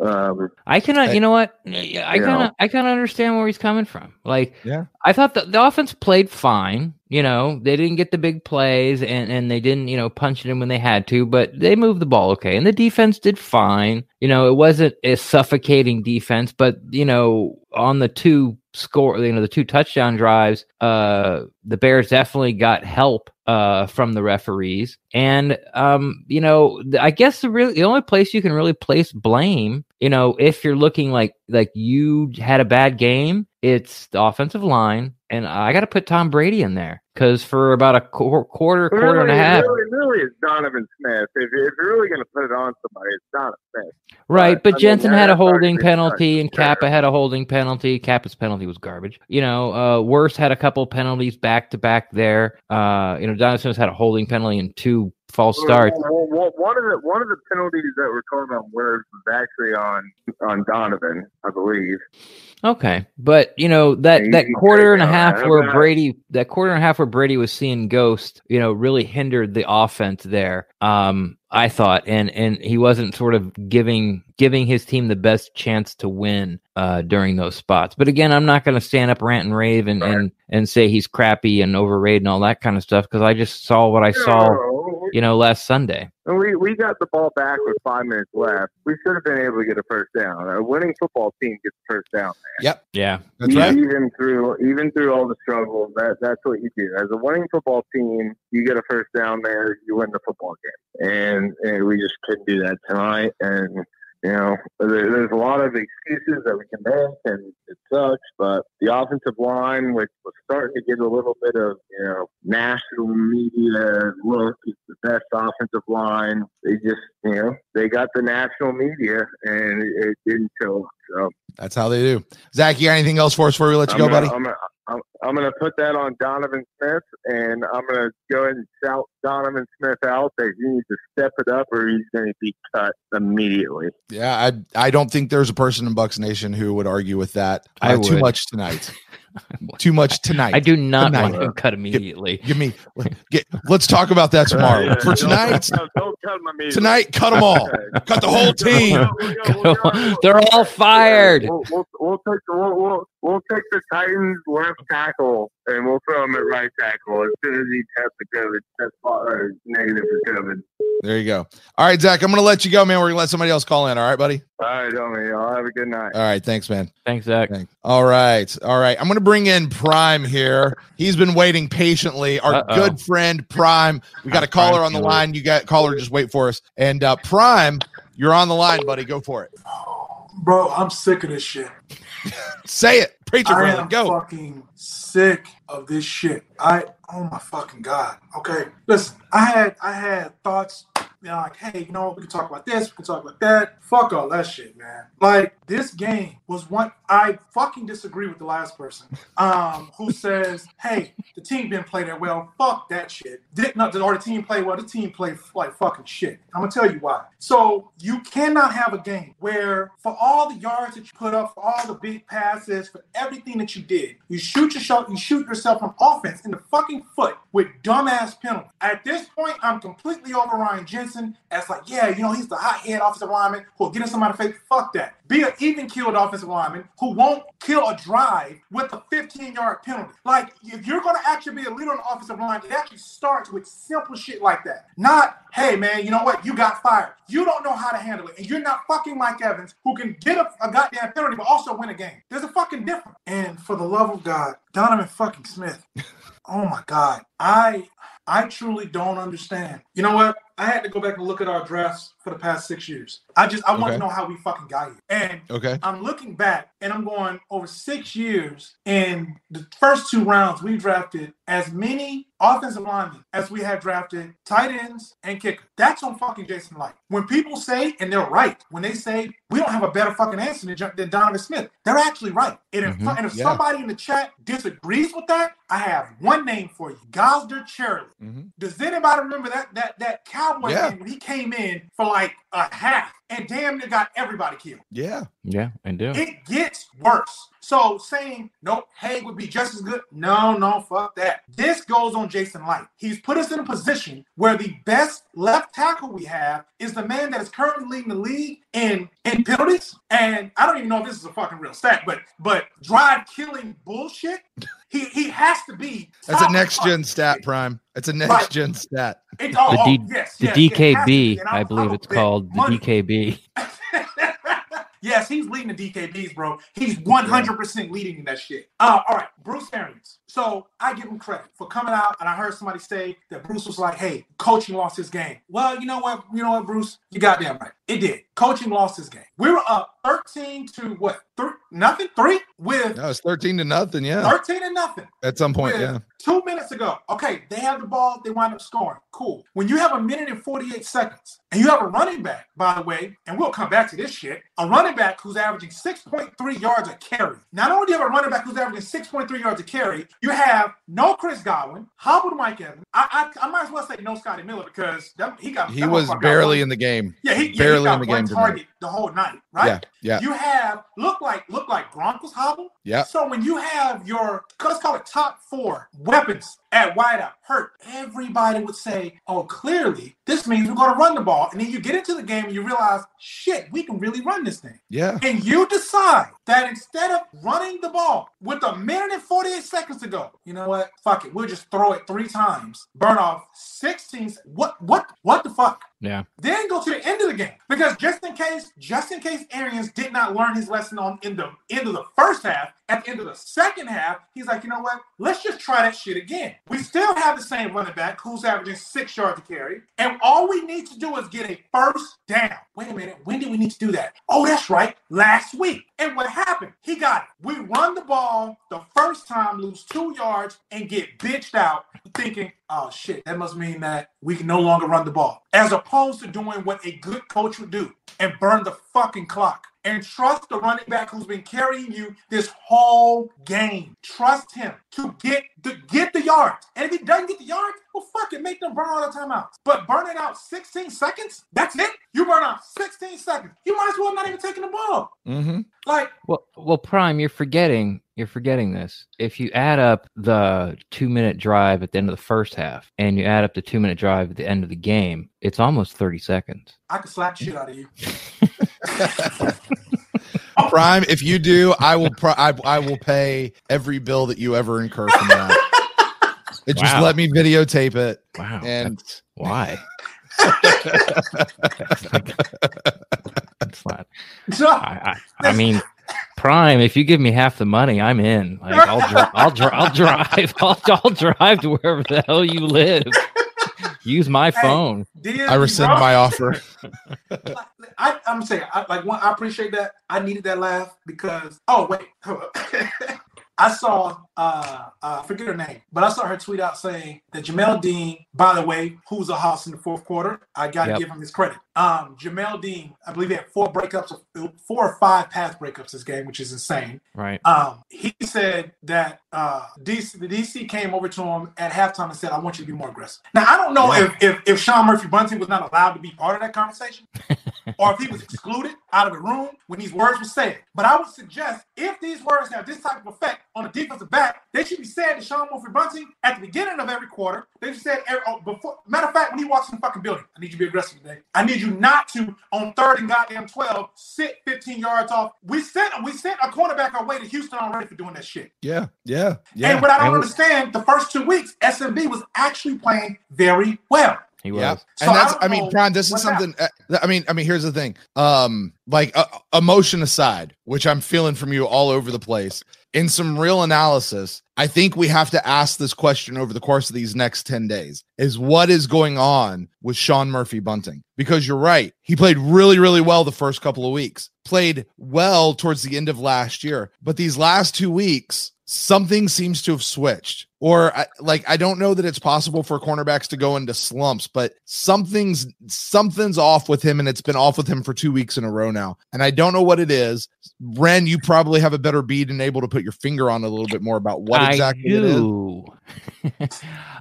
Um, I cannot. Hey. You know what? I You kind of. I kind of understand where he's coming from. Like, Yeah. I thought the, the offense played fine. You know, they didn't get the big plays and and they didn't you know punch it in when they had to, but they moved the ball okay, and the defense did fine. You know, it wasn't a suffocating defense, but you know, on the two score, you know, the two touchdown drives, uh, the Bears definitely got help uh from the referees and um you know i guess the real the only place you can really place blame you know if you're looking like like you had a bad game it's the offensive line and i got to put tom brady in there because for about a qu- quarter quarter and a half Really, really, it's Donovan Smith. If, if you're really going to put it on somebody, it's Donovan Smith. right but, but I mean, jensen had a holding penalty and cappa had a holding penalty. Cappa's penalty was garbage. You know uh wirfs had a couple penalties back to back there. Uh you know donovan smith had a holding penalty and two false starts Well, one of the one of the penalties that were called on Wirfs was actually on on Donovan, I believe. Okay, but you know that Yeah, that quarter and a half where about- Brady that quarter and a half where Brady was seeing ghost, you know, really hindered the offense there. Um, I thought, and and he wasn't sort of giving giving his team the best chance to win uh, during those spots. But again, I'm not going to stand up, rant and rave, and and and say he's crappy and overrated and all that kind of stuff because I just saw what I saw, No, you know, last Sunday. And we, we got the ball back with five minutes left. We should have been able to get a first down. A winning football team gets a first down. Yep. Yeah, That's right. Even through even through all the struggles, that that's what you do. As a winning football team, you get a first down there, you win the football game. And, and we just couldn't do that tonight. And you know, there, there's a lot of excuses that we can make, and it sucks. But the offensive line, which was starting to get a little bit of you know national media look, it's the best offensive line. They just you know they got the national media, and it, it didn't show. Up. So That's how they do. Zach, you got anything else for us before we let you I'm go, gonna, buddy? I'm gonna, I'm, I'm gonna put that on Donovan Smith, and I'm gonna go ahead and shout Donovan Smith out that he needs to step it up, or he's gonna be cut immediately. Yeah, I I don't think there's a person in Bucks Nation who would argue with that. I Uh, too much tonight. too much tonight. I do not want Tonight. him cut immediately. Give me. Get, let's talk about that tomorrow. Yeah, For don't- tonight, don't, don't cut my meat. tonight, cut them all. Cut the whole team. They're all fired. We'll, we'll, we'll take the we'll, we'll, we'll take the Titans left tackle and we'll throw him at right tackle as soon as he tests the COVID test or uh, negative for COVID. There you go. All right, Zach, I'm going to let you go, man. We're going to let somebody else call in. All right, buddy. All right, homie. Y'all have a good night. All right, thanks, man. Thanks, Zach. Thanks. All right, all right. I'm going to bring in Prime here. He's been waiting patiently. Our Uh-oh. good friend Prime. We got a caller Prime on the line. You got caller. Just wait for us. And uh, Prime, you're on the line, buddy. Go for it. Bro, I'm sick of this shit. Say it, preacher I brother. am Go. fucking sick of this shit. I oh my fucking god. Okay, listen. I had I had thoughts. Know, like, hey, you know, we can talk about this, we can talk about that. Fuck all that shit, man. Like, this game was one I fucking disagree with the last person. Um, who says, hey, the team didn't play that well. Fuck that shit. Did not or the team play well, the team played like fucking shit. I'm gonna tell you why. So you cannot have a game where for all the yards that you put up, for all the big passes, for everything that you did, you shoot yourself, you shoot yourself on offense in the fucking foot with dumbass penalties. At this point, I'm completely over Ryan Jensen as like, yeah, you know, he's the hot head offensive lineman who'll get in somebody's face. Fuck that. Be an even killed offensive lineman who won't kill a drive with a 15 yard penalty. Like, if you're going to actually be a leader on the offensive line, it actually starts with simple shit like that. Not, hey, man, you know what? You got fired. You don't know how to handle it. And you're not fucking Mike Evans who can get a, a goddamn penalty but also win a game. There's a fucking difference. And for the love of God, Donovan fucking Smith. Oh my God. I I truly don't understand. You know what? I had to go back and look at our drafts for the past six years. I just I want Okay. to know how we fucking got here. And Okay. I'm looking back and I'm going over six years. In the first two rounds, we drafted as many offensive linemen as we had drafted tight ends and kicker. That's on fucking Jason Licht. When people say, and they're right, when they say we don't have a better fucking answer than, than Donovan Smith, they're actually right. And if, Mhm. and if Yeah. somebody in the chat disagrees with that, I have one name for you: Gosder Cherilus. Mhm. Does anybody remember that that that Cowboy Yeah. game when he came in for like a half and damn near got everybody killed. Yeah. Yeah, I do. It gets worse. So saying nope, Haeg would be just as good. No, no, fuck that. This goes on Jason Licht. He's put us in a position where the best left tackle we have is the man that is currently leading the league in in penalties. And I don't even know if this is a fucking real stat, but but drive killing bullshit. He he has to be. That's a next gen stat. Prime. It's a next Right. gen stat. It- oh, The oh, yes, the yes, it has to be, DKB, I believe it's big called the. DKB. yes, he's leading the DKBs, bro. He's 100% leading in that shit. Uh, all right, Bruce Arians. So I give him credit for coming out, and I heard somebody say that Bruce was like, "Hey, coaching lost his game." Well, you know what? You know what, Bruce? You goddamn right. It did. Coaching lost his game. We were up 13 to what? Three, nothing. Three with No, it's 13 to nothing. Yeah. 13 to nothing At some point. Yeah. Two minutes ago. Okay, they have the ball, they wind up scoring. Cool. When you have a minute and 48 seconds, and you have a running back, by the way, and we'll come back to this shit, a running back who's averaging 6.3 yards a carry. Not only do you have a running back who's averaging 6.3 yards a carry, you have no Chris Godwin, hobbled Mike Evans. I, I, I might as well say no Scotty Miller because that, he got He was barely in the game. yeah, he, yeah, barely he in the game target the whole night, right? Yeah. Yeah. You have look like look like Gronk was hobbled. Yeah. So when you have your let's call it top four weapons at wideout hurt, everybody would say, "Oh, clearly this means we're going to run the ball." And then you get into the game and you realize, "Shit, we can really run this thing." Yeah. And you decide that instead of running the ball with a minute and 48 seconds to go, you know what? Fuck it. We'll just throw it three times, burn off 16. What what what the fuck? Yeah. Then go to the end of the game because just in case, just in case Arians did not learn his lesson on in the end of the first half, at the end of the second half, he's like, you know what? Let's just try that shit again. We still have the same running back who's averaging six yards a carry, and all we need to do is get a first down. Wait a minute, when did we need to do that? Oh, that's right, last week. And what happened? He got it. We run the ball the first time, lose two yards, and get bitched out, thinking, oh shit, that must mean that we can no longer run the ball. As opposed to doing what a good coach would do and burn the fucking clock. And trust the running back who's been carrying you this whole game. Trust him to get the get the yards. And if he doesn't get the yards, well, fuck it, make them burn all the timeouts. But burning out 16 seconds, that's it. You burn out 16 seconds. You might as well not even taking the ball. Mm-hmm. Like, Well, well, Prime, you're forgetting. You're forgetting this. If you add up the two-minute drive at the end of the first half, and you add up the two-minute drive at the end of the game, it's almost thirty seconds. I could slap shit out of you. Prime, if you do, I will. Pri- I, I will pay every bill that you ever incur from that. It just Wow. let me videotape it. Wow. And- that's- why? That's not. So, I, I, I mean, Prime. If you give me half the money, I'm in. Like I'll, dri- I'll, dri- I'll drive. I'll, I'll drive to wherever the hell you live. Use my Hey, phone. DSP, I rescind bro. my offer. I, I'm saying, I, like, one, I appreciate that. I needed that laugh because, oh, wait. hold up. I saw, uh, uh, I forget her name, but I saw her tweet out saying that Jamel Dean, by the way, who's a house in the fourth quarter, I got to Yep. give him his credit. Um, Jamel Dean, I believe he had four breakups, four or five pass breakups this game, which is insane. Right. Um, he said that uh, DC, the DC came over to him at halftime and said, "I want you to be more aggressive." Now, I don't know if, if if Sean Murphy Bunting was not allowed to be part of that conversation, or if he was excluded out of the room when these words were said. But I would suggest if these words have this type of effect on a defensive back, they should be said to Sean Murphy Bunting at the beginning of every quarter. They should say oh, before. Matter of fact, when he walks in the fucking building, I need you to be aggressive today. I need you not to on third and goddamn twelve sit 15 yards off. We sent we sent a cornerback our way to Houston already for doing that shit. Yeah, yeah, yeah. and what I don't And- understand, the first two weeks, SMB was actually playing very well. He was. Yeah, So and I that's. don't I, mean, know Prime. This is something. Uh, I mean, I mean. Here's the thing. Um, like uh, emotion aside, which I'm feeling from you all over the place. In some real analysis, I think we have to ask this question over the course of these next 10 days is what is going on with Sean Murphy Bunting? Because you're right. He played really, really well the first couple of weeks, played well towards the end of last year. But these last two weeks, something seems to have switched. Or I- like I don't know that it's possible for cornerbacks to go into slumps, but something's something's off with him, and it's been off with him for two weeks in a row now, and I don't know what it is. Ren, you probably have a better bead and able to put your finger on a little bit more about what I exactly it is. do.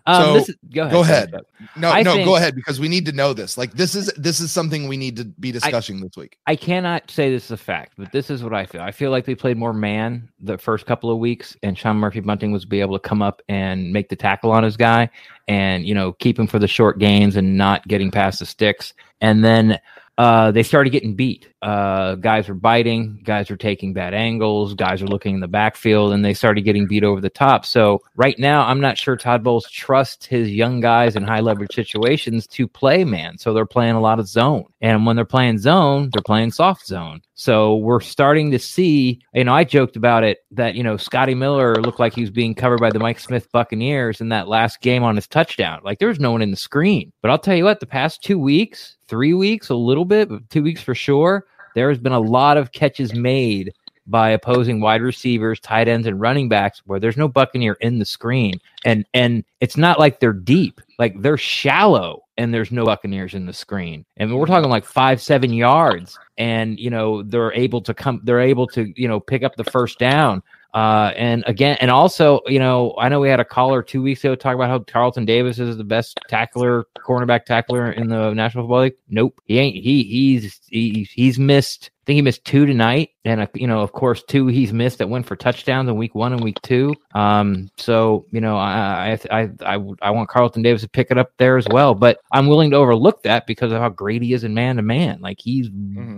um, So, this is, go ahead. go ahead. No, I no, think- go ahead because we need to know this. Like this is this is something we need to be discussing this week. I cannot say this is a fact, but this is what I feel. I feel like they played more man the first couple of weeks, and Sean Murphy Bunting was be able to come up and make the tackle on his guy, and you know keep him for the short gains and not getting past the sticks. And then uh, they started getting beat. Uh, guys were biting, guys were taking bad angles, guys are looking in the backfield, and they started getting beat over the top. So right now, I'm not sure Todd Bowles trusts his young guys in high leverage situations to play man. So they're playing a lot of zone, and when they're playing zone, they're playing soft zone. So we're starting to see. You know, I joked about it that you know Scotty Miller looked like he was being covered by the Mike Smith Buccaneers in that last game on his touchdown. Like there was no one in the screen. But I'll tell you what, the past two weeks, three weeks, a little bit, but two weeks for sure, there has been a lot of catches made by opposing wide receivers, tight ends, and running backs where there's no Buccaneer in the screen. And and it's not like they're deep, like they're shallow and there's no Buccaneers in the screen. And we're talking like five, seven yards. And you know, they're able to come they're able to, you know, pick up the first down. Uh, and again, and also, you know, I know we had a caller two weeks ago talk about how Carlton Davis is the best tackler, cornerback tackler in the National Football League. Nope, he ain't. He he's he, he's missed. I think he missed two tonight, and uh, you know, of course, two he's missed that went for touchdowns in week one and week two. Um, so you know, I I I I, I want Carlton Davis to pick it up there as well, but I'm willing to overlook that because of how great he is in man to man. Like he's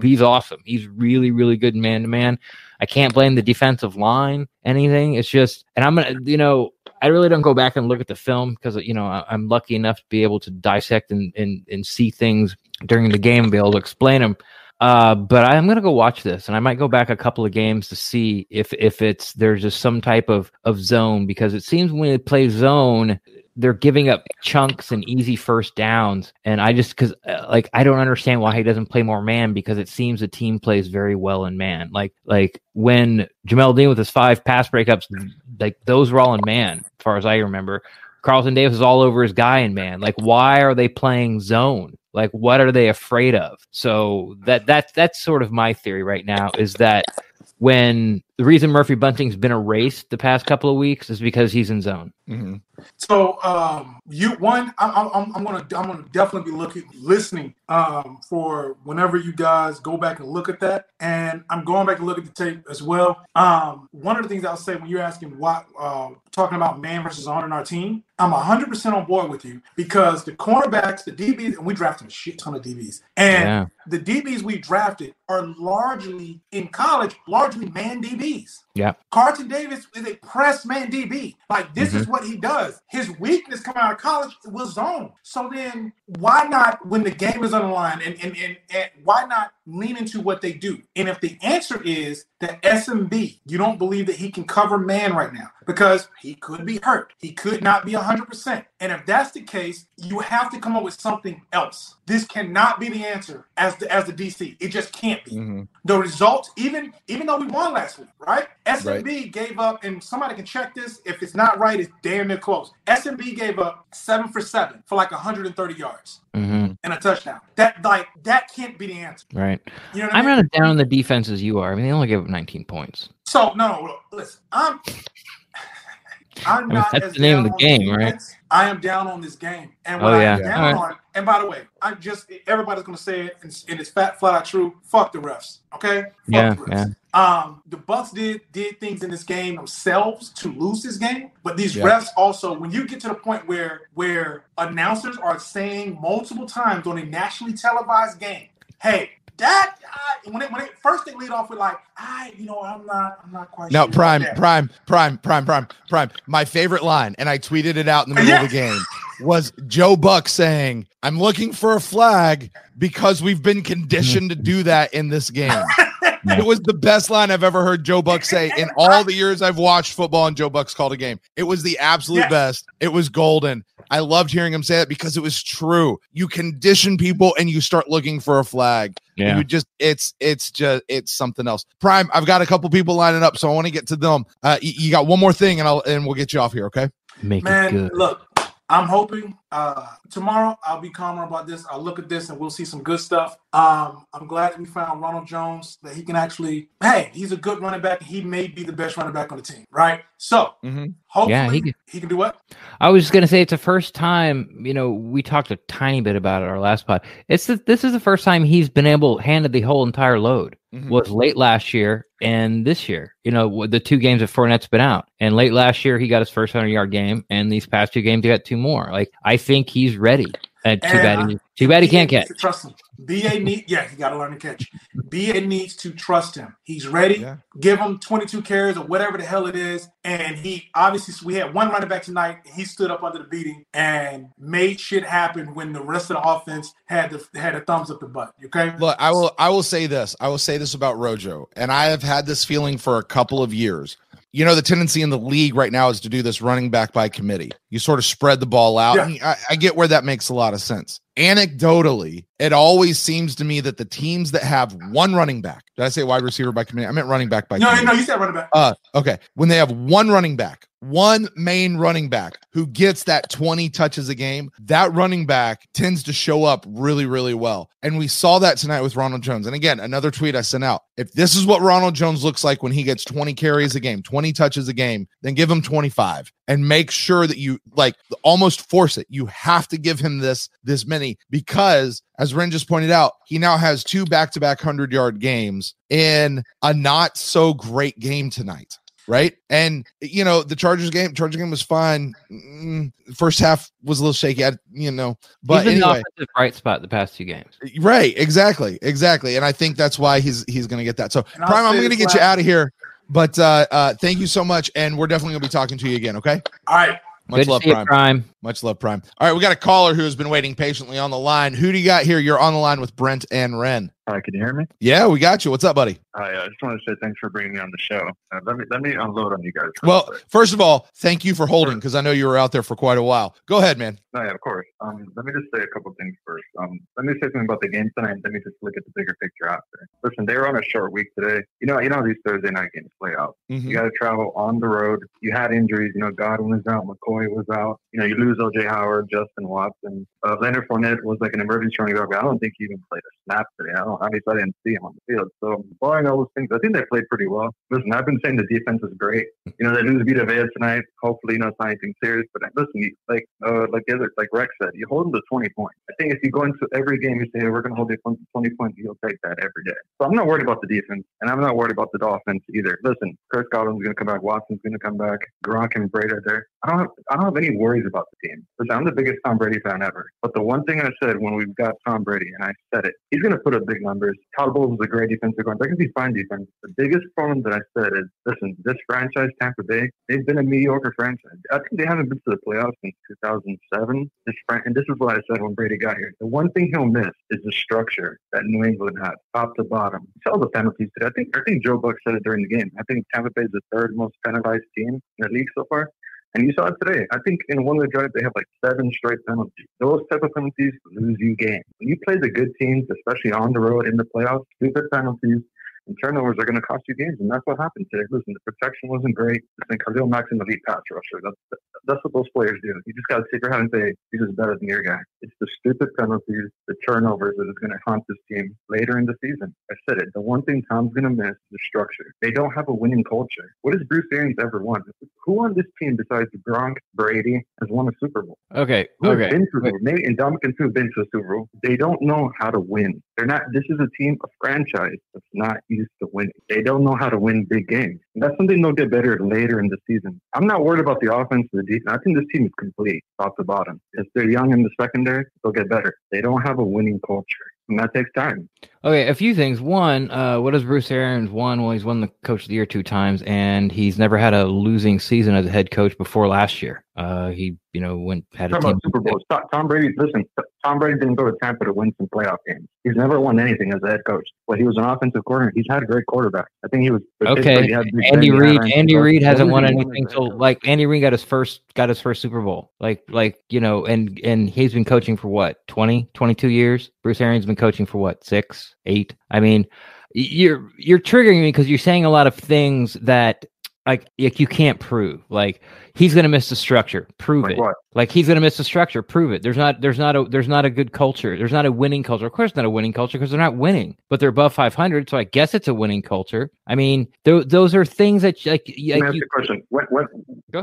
he's awesome. He's really really good in man to man. I can't blame the defensive line anything. It's just, and I'm gonna, you know, I really don't go back and look at the film because you know I, I'm lucky enough to be able to dissect and and, and see things during the game and be able to explain them. Uh, but I'm gonna go watch this, and I might go back a couple of games to see if if it's there's just some type of of zone because it seems when they play zone, they're giving up chunks and easy first downs, and I just because uh, like I don't understand why he doesn't play more man because it seems the team plays very well in man. Like like when Jamel Dean with his five pass breakups, like those were all in man, as far as I remember. Carlton Davis is all over his guy in man. Like, why are they playing zone? Like, what are they afraid of? So that that that's sort of my theory right now is that when the reason Murphy Bunting's been erased the past couple of weeks is because he's in zone. Mm-hmm. So um, you one, I'm, I'm, I'm gonna I'm gonna definitely be looking listening um, for whenever you guys go back and look at that, and I'm going back and look at the tape as well. Um, one of the things I'll say when you're asking what uh, talking about man versus on in our team, I'm 100 percent on board with you because the cornerbacks, the DBs, and we drafted a shit ton of DBs, and Yeah. the DBs we drafted are largely in college, largely man DBs. Yeah. Carlton Davis is a press man DB. Like this is mm-hmm. what he does. His weakness coming out of college was zone. So then why not when the game is on the line and, and, and, and why not lean into what they do? And if the answer is that SMB, you don't believe that he can cover man right now because he could be hurt. He could not be 100%. And if that's the case, you have to come up with something else. This cannot be the answer as the as the DC. It just can't be. Mm-hmm. The results, even even though we won last week, right? SMB gave up, and somebody can check this. If it's not right, it's damn near close. SMB gave up seven for seven for like 130 yards Mm-hmm. and a touchdown. That like that can't be the answer. Right. You know what I I'm mean? not as down on the defense as you are. I mean, they only gave up 19 points. So no, no, look, listen. I'm I'm mean, not that's as the name of the game, right? defense. I am down on this game, and Oh, yeah. I'm down right. on. And by the way, I just everybody's gonna say it, and, and it's fat, flat out true. Fuck the refs, okay? Fuck Yeah, the refs. yeah. Um, the Bucks did did things in this game themselves to lose this game, but these Yeah. refs also, when you get to the point where where announcers are saying multiple times on a nationally televised game, "Hey, that," I, when it when it first they lead off with like, "I, you know, I'm not, I'm not quite." No, sure prime, prime, prime, prime, prime, prime. My favorite line, and I tweeted it out in the middle of the game, was Joe Buck saying, "I'm looking for a flag because we've been conditioned to do that in this game." It was the best line I've ever heard Joe Buck say in all the years I've watched football and Joe Buck's called a game. It was the absolute Yes. best. It was golden. I loved hearing him say that because it was true. You condition people and you start looking for a flag. Yeah. You just it's it's just it's something else. Prime, I've got a couple people lining up, so I want to get to them. Uh, y- you got one more thing, and I'll and we'll get you off here. Okay. Make it Man, good. look, I'm hoping uh, tomorrow I'll be calmer about this. I'll look at this and we'll see some good stuff. Um, I'm glad that we found Ronald Jones that he can actually. Hey, he's a good running back. He may be the best running back on the team, right? So Mhm. hopefully Yeah, he he, can do what? I was just gonna say it's the first time. You know, we talked a tiny bit about it our last pod. It's the, this is the first time he's been able handed the whole entire load. Mhm. Was late last year and this year. You know, the two games that Fournette's been out, and late last year he got his first hundred yard game, and these past two games he got two more. Like I think he's ready. And too And bad he too bad he BA can't catch. to Trust him. BA need yeah, he got to learn to catch. BA needs to trust him. He's ready. Yeah. Give him 22 carries or whatever the hell it is. And he obviously we had one running back tonight. He stood up under the beating and made shit happen when the rest of the offense had the had a thumbs up the butt. Okay. Look, I will I will say this. I will say this about Rojo, and I have had this feeling for a couple of years. You know, the tendency in the league right now is to do this running back by committee. You sort of spread the ball out. Yeah. And I, I get where that makes a lot of sense. Anecdotally, it always seems to me that the teams that have one running back, did I say wide receiver by committee? I meant running back by No, no, committee. no, you said running back. Uh, okay. When they have one running back, one main running back who gets that 20 touches a game, that running back tends to show up really, really well. And we saw that tonight with Ronald Jones. And again, another tweet I sent out. If this is what Ronald Jones looks like when he gets 20 carries a game, 20 touches a game, then give him 25 and make sure that you like almost force it. You have to give him this this many because as Ren just pointed out, he now has two back-to-back 100-yard games in a not so great game tonight right? And you know, the Chargers game, Chargers game was fine. Mm, first half was a little shaky, I, you know, but he's been the anyway, bright spot the past two games. right? Exactly, exactly. And I think that's why he's he's going to get that. So, And Prime, I'm going to this get you out of here. But uh, uh, thank you so much, and we're definitely going to be talking to you again. Okay. All right. Much Good love, Prime. Prime. Much love, Prime. All right, we got a caller who has been waiting patiently on the line. Who do you got here? You're on the line with Brent and Ren. Hi, can you hear me? Yeah, we got you. What's up, buddy? Hi, I just want to say thanks for bringing me on the show. Uh, let me let me unload on you guys. Well, first of all, thank you for holding because I know you were out there for quite a while. Go ahead, man. No, yeah, of course. Um, let me just say a couple things first. Um, let me say something about the game tonight. and Let me just look at the bigger picture after. Listen, they were on a short week today. You know, you know how these Thursday night games play out. Mhm. You got to travel on the road. You had injuries. You know, Godwin was out, McCoy was out. You know, you lose OJ Howard, Justin Watson. Uh, Leonard Fournette was like an emergency running back. I don't think he even played a snap today. I don't. Least I didn't see him on the field. So, barring all those things, I think they played pretty well. Listen, I've been saying the defense is great. You know, they lose Vita Vea tonight. Hopefully, you know, it's not anything serious. But listen, like uh, like the other, like Rex said, you hold them to 20 points. I think if you go into every game, you say, hey, we're going to hold you to 20 points, you'll take that every day. So I'm not worried about the defense, and I'm not worried about the offense either. Listen, Chris Godwin's going to come back. Watson's going to come back. Gronk and Brady are there. I don't have, I don't have any worries about the team. Listen, I'm the biggest Tom Brady fan ever. But the one thing I said when we've got Tom Brady, and I said it, he's going to put a big numbers. Todd Bowles is a great defensive guard. They're going to be fine defense. The biggest problem that I said is, listen, this franchise, Tampa Bay, they've been a mediocre franchise. I think they haven't been to the playoffs since 2007. This fran- and this is what I said when Brady got here. The one thing he'll miss is the structure that New England has, top to bottom. Saw the penalties today. I think I think Joe Buck said it during the game. I think Tampa Bay is the third most penalized team in the league so far. And you saw it today. I think in one of the drives they have like seven straight penalties. Those type of penalties lose you games. When you play the good teams, especially on the road in the playoffs, stupid penalties and turnovers are going to cost you games, and that's what happened today. Listen, the protection wasn't great. Listen, Khalil Mack's an elite pass rusher. That's that's what those players do. You just got to take your head and say he's just better than your guy. It's the stupid penalties, the turnovers that is going to haunt this team later in the season. I said it. The one thing Tom's going to miss is the structure. They don't have a winning culture. What has Bruce Arians ever won? Who on this team besides Gronk, Brady has won a Super Bowl? Okay. Who Okay. been to maybe and Dominican too have been to a Super Bowl. They don't know how to win. They're not. This is a team, a franchise that's not used to winning. They don't know how to win big games. And that's something they'll get better at later in the season. I'm not worried about the offense or the defense. I think this team is complete, top to bottom. If they're young in the secondary, they'll get better. They don't have a winning culture, and that takes time. Okay, a few things. One, uh, what does Bruce Arians won? Well, he's won the coach of the year two times, and he's never had a losing season as a head coach before last year. Uh, he, you know, went had a team. Super Bowls. Tom- Brady, listen, Tom Brady didn't go to Tampa to win some playoff games. He's never won anything as a head coach. But he was an offensive coordinator. He's had a great quarterback. I think he was. Okay, he Andy Reid. Andy. Reid hasn't won anything till like Andy Reid got his first got his first Super Bowl. Like like you know, and and he's been coaching for what 20, 22 years. Bruce Arians been coaching for what six, eight. I mean, you're you're triggering me because you're saying a lot of things that like like you can't prove like he's going to miss the structure prove Like it what? like he's going to miss the structure prove it there's not there's not a there's not a good culture there's not a winning culture of course not a winning culture because they're not winning but they're above 500 so i guess it's a winning culture i mean th- those are things that like, Let me like ask you, question. When, when,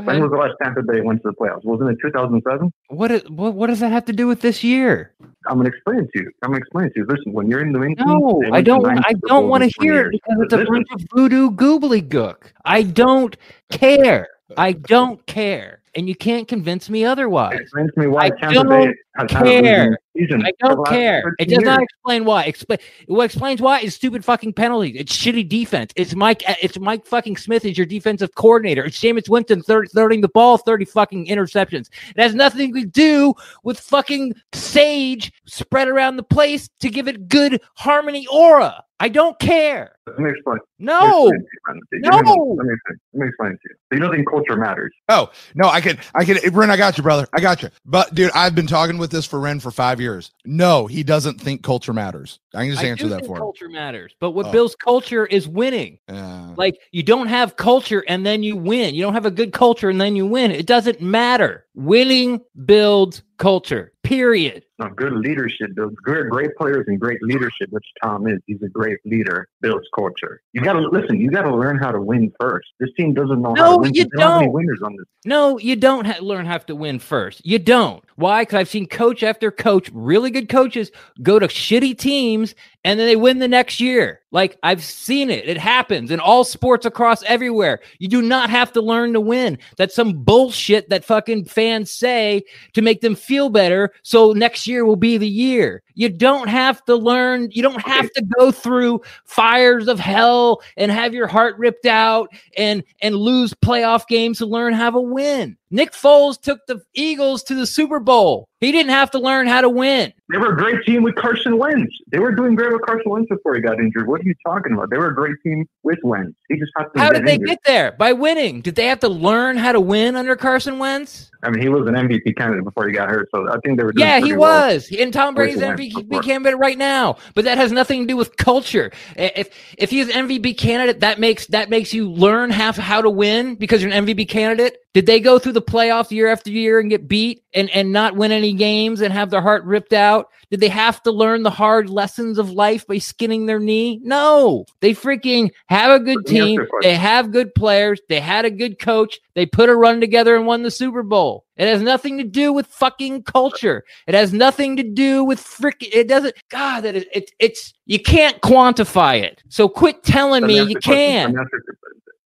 when was the last Tampa Bay went to the playoffs? Wasn't it 2007? what, is, what what does that have to do with this year I'm gonna explain it to you. I'm gonna explain it to you. Listen, when you're in New England, no i don't want i don't want to hear it because it's a bunch of voodoo goobly gook i don't care i don't care and you can't convince me otherwise Explain to me why I Tampa don't Bay has had a losing care. Season I don't care. It does not explain why. Explain what explains why is stupid fucking penalties. It's shitty defense. It's Mike. Eh, it's Mike fucking Smith is your defensive coordinator. It's Jameis Winston third, throwing the ball thirty fucking interceptions. It has nothing to do with fucking sage spread around the place to give it good harmony aura. I don't care. Let me explain. No. Let me explain to you, man. Give me No. Let me explain. Let me explain to you. So you don't think culture matters? Oh no, I can, I can, Ren, I got you, brother. I got you. But dude, I've been talking with this for Ren for five years. No, he doesn't think culture matters. I can just I answer that for him. culture matters, but what Oh. builds culture is winning. Like you don't have culture and then you win. You don't have a good culture and then you win. It doesn't matter. Winning builds culture. Period. No, good leadership builds great, great players and great leadership, which Tom is. He's a great leader, builds culture. You got to listen. You got to learn how to win first. This team doesn't know how No, to win. you They don't have any winners on this. No, you don't ha- learn how to win first. You don't. Why? Because I've seen coach after coach, really good coaches, go to shitty teams and then they win the next year. Like I've seen it. It happens in all sports across everywhere. You do not have to learn to win. That's some bullshit that fucking fans say to make them feel better. So next year will be the year. You don't have to learn. You don't have to go through fires of hell and have your heart ripped out and and lose playoff games to learn how to win. Nick Foles took the Eagles to the Super Bowl. He didn't have to learn how to win. They were a great team with Carson Wentz. They were doing great with Carson Wentz before he got injured. What are you talking about? They were a great team with Wentz. He just had to How did they injured. get there? By winning. Did they have to learn how to win under Carson Wentz? I mean, he was an MVP candidate before he got hurt, so I think they were. Doing Yeah, he well. was. And Tom Brady's Wentz MVP before. candidate right now. But that has nothing to do with culture. If if he's an MVP candidate, that makes that makes you learn how how to win because you're an MVP candidate. Did they go through the playoffs year after year and get beat and and not win any games and have their heart ripped out? Did they have to learn the hard lessons of life by skinning their knee? No. They freaking have a good Let me ask you team. They have good players. They had a good coach. They put a run together and won the Super Bowl. It has nothing to do with fucking culture. It has nothing to do with freaking. It doesn't. God, that is. It, it's you can't quantify it. So quit telling me you question. can.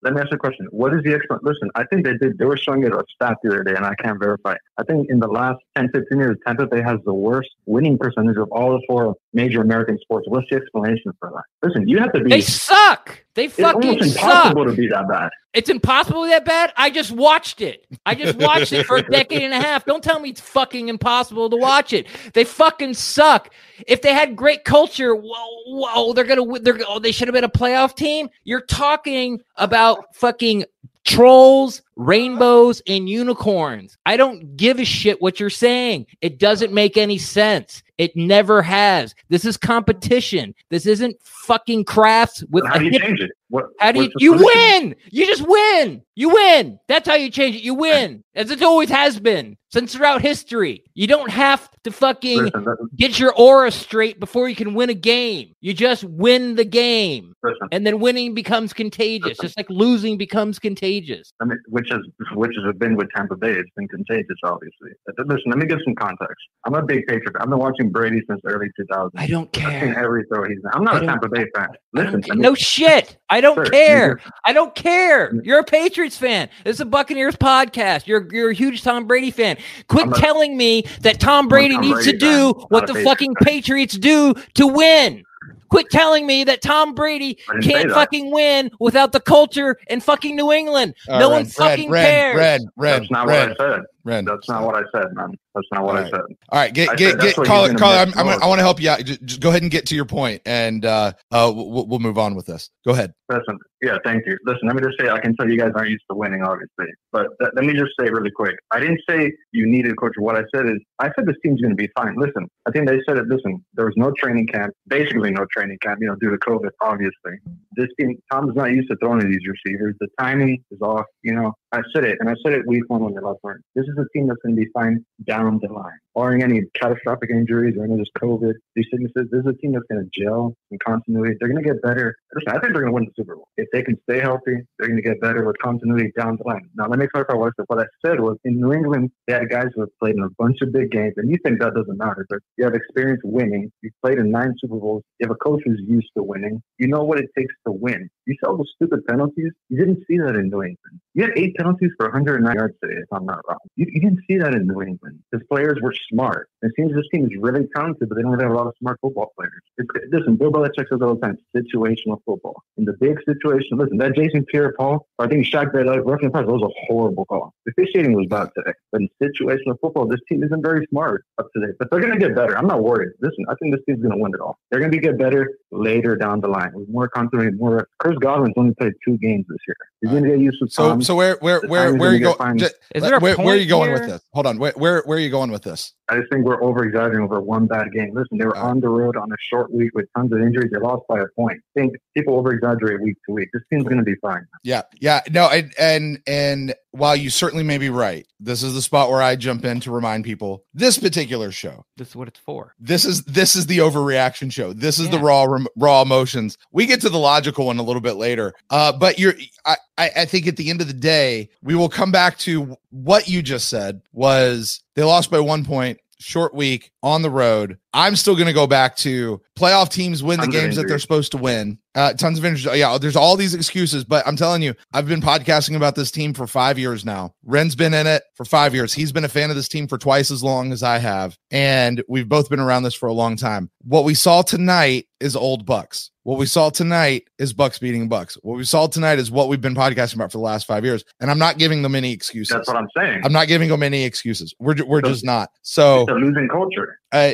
Let me ask you- a question. What is the explanation? Listen, I think they did. They were showing it a stat the other day, and I can't verify. I think in the last 10, 15 years, Tampa Bay has the worst winning percentage of all the four major American sports. What's the explanation for that? Listen, you have to be. They suck. They it's fucking suck. impossible to be that bad. It's impossible to be that bad. I just watched it. I just watched it for a decade and a half. Don't tell me it's fucking impossible to watch it. They fucking suck. If they had great culture, whoa, whoa they're gonna. They're oh, they should have been a playoff team. You're talking about fucking trolls, rainbows, and unicorns. I don't give a shit what you're saying. It doesn't make any sense. It never has. This is competition. This isn't fucking crafts with How do you hip- change it? What, how do you you solution? win? You just win. You win. That's how you change it. You win, as it always has been since throughout history. You don't have to fucking Listen, get your aura straight before you can win a game. You just win the game, listen. and then winning becomes contagious, just like losing becomes contagious. I mean, which has which has been with Tampa Bay. It's been contagious, obviously. Listen, let me give some context. I'm a big Patriot. I've been watching Brady since early 2000s. I don't care. I've seen every throw he's. I'm not a Tampa Bay fan. Listen, no shit. I don't Sir, care. I don't care. Mm. You're a Patriots fan. This is a Buccaneers podcast. You're you're a huge Tom Brady fan. Quit a- telling me that Tom Brady Tom needs to do fan, what the Patriots fucking fan. Patriots do to win. Quit telling me that Tom Brady I didn't say can't fucking win without the culture in fucking New England. All no right, one Ren, fucking Ren, cares. Ren, Ren, That's not Ren, what I said. Ren. That's not what I said, man. That's not what All I said. All right, get I get said get call it. gonna Call it. I'm, I'm, most. I want to help you out. Just, just go ahead and get to your point, and uh, uh, we'll, we'll move on with this. Go ahead. Listen, yeah, thank you. Listen, let me just say, I can tell you guys aren't used to winning, obviously. But th- let me just say really quick. I didn't say you needed a coach. What I said is, I said this team's going to be fine. Listen, I think they said it. Listen, there was no training camp, basically no training camp, you know, due to COVID, obviously. This team, Tom's not used to throwing these receivers. The timing is off. You know, I said it, and I said it week one when they lost Martin. This is a team that's going to be fine down the line, barring any catastrophic injuries or any of this COVID, these sicknesses. This is a team that's going to gel in continuity. They're going to get better. Listen, I think they're going to win the Super Bowl. If they can stay healthy, they're going to get better with continuity down the line. Now, let me clarify what I said. What I said was in New England, they had guys who have played in a bunch of big games, and you think that doesn't matter, but you have experience winning. You've played in nine Super Bowls. You have a coach who's used to winning. You know what it takes to win. You saw those stupid penalties. You didn't see that in New England. You had eight penalties for 109 yards today, if I'm not wrong. You, you didn't see that in New England. His players were smart. It seems this team is really talented, but they don't really have a lot of smart football players. It's, listen, Bill Belichick says all the time, situational football. In the big situation, listen, that Jason Pierre-Paul, I think Shaq Bay, like, uh, roughing pass, that was a horrible call. The officiating was bad today. But in situational football, this team isn't very smart up to date. But they're going to get better. I'm not worried. Listen, I think this team's going to win it all. They're going to get better later down the line with more continuity, more. Godwin's only played two games this year. He's going to get used to So Tom. so where where where where are you gonna going? get fine. Is there a where, where are you point going with this? Hold on. Where where where are you going with this? I just think we're over exaggerating over one bad game. Listen, they were on the road on a short week with tons of injuries. They lost by a point. I think people over exaggerate week to week. This team's going to be fine. Yeah, yeah, no, and and and while you certainly may be right, this is the spot where I jump in to remind people this particular show. This is what it's for. This is this is the overreaction show. This is the raw raw emotions. We get to the logical one a little bit later. Uh, but you're I, I I think at the end of the day, we will come back to what you just said was they lost by one point. Short week on the road. I'm still going to go back to playoff teams win the Tons of games that they're supposed to win. Uh, tons of injuries. Yeah, there's all these excuses, but I'm telling you, I've been podcasting about this team for five years now. Ren's been in it for five years. He's been a fan of this team for twice as long as I have, and we've both been around this for a long time. What we saw tonight is old Bucks. What we saw tonight is Bucks beating Bucks. What we saw tonight is what we've been podcasting about for the last five years, and I'm not giving them any excuses. That's what I'm saying. I'm not giving them any excuses. We're we're So- just not. So It's a losing culture. Uh,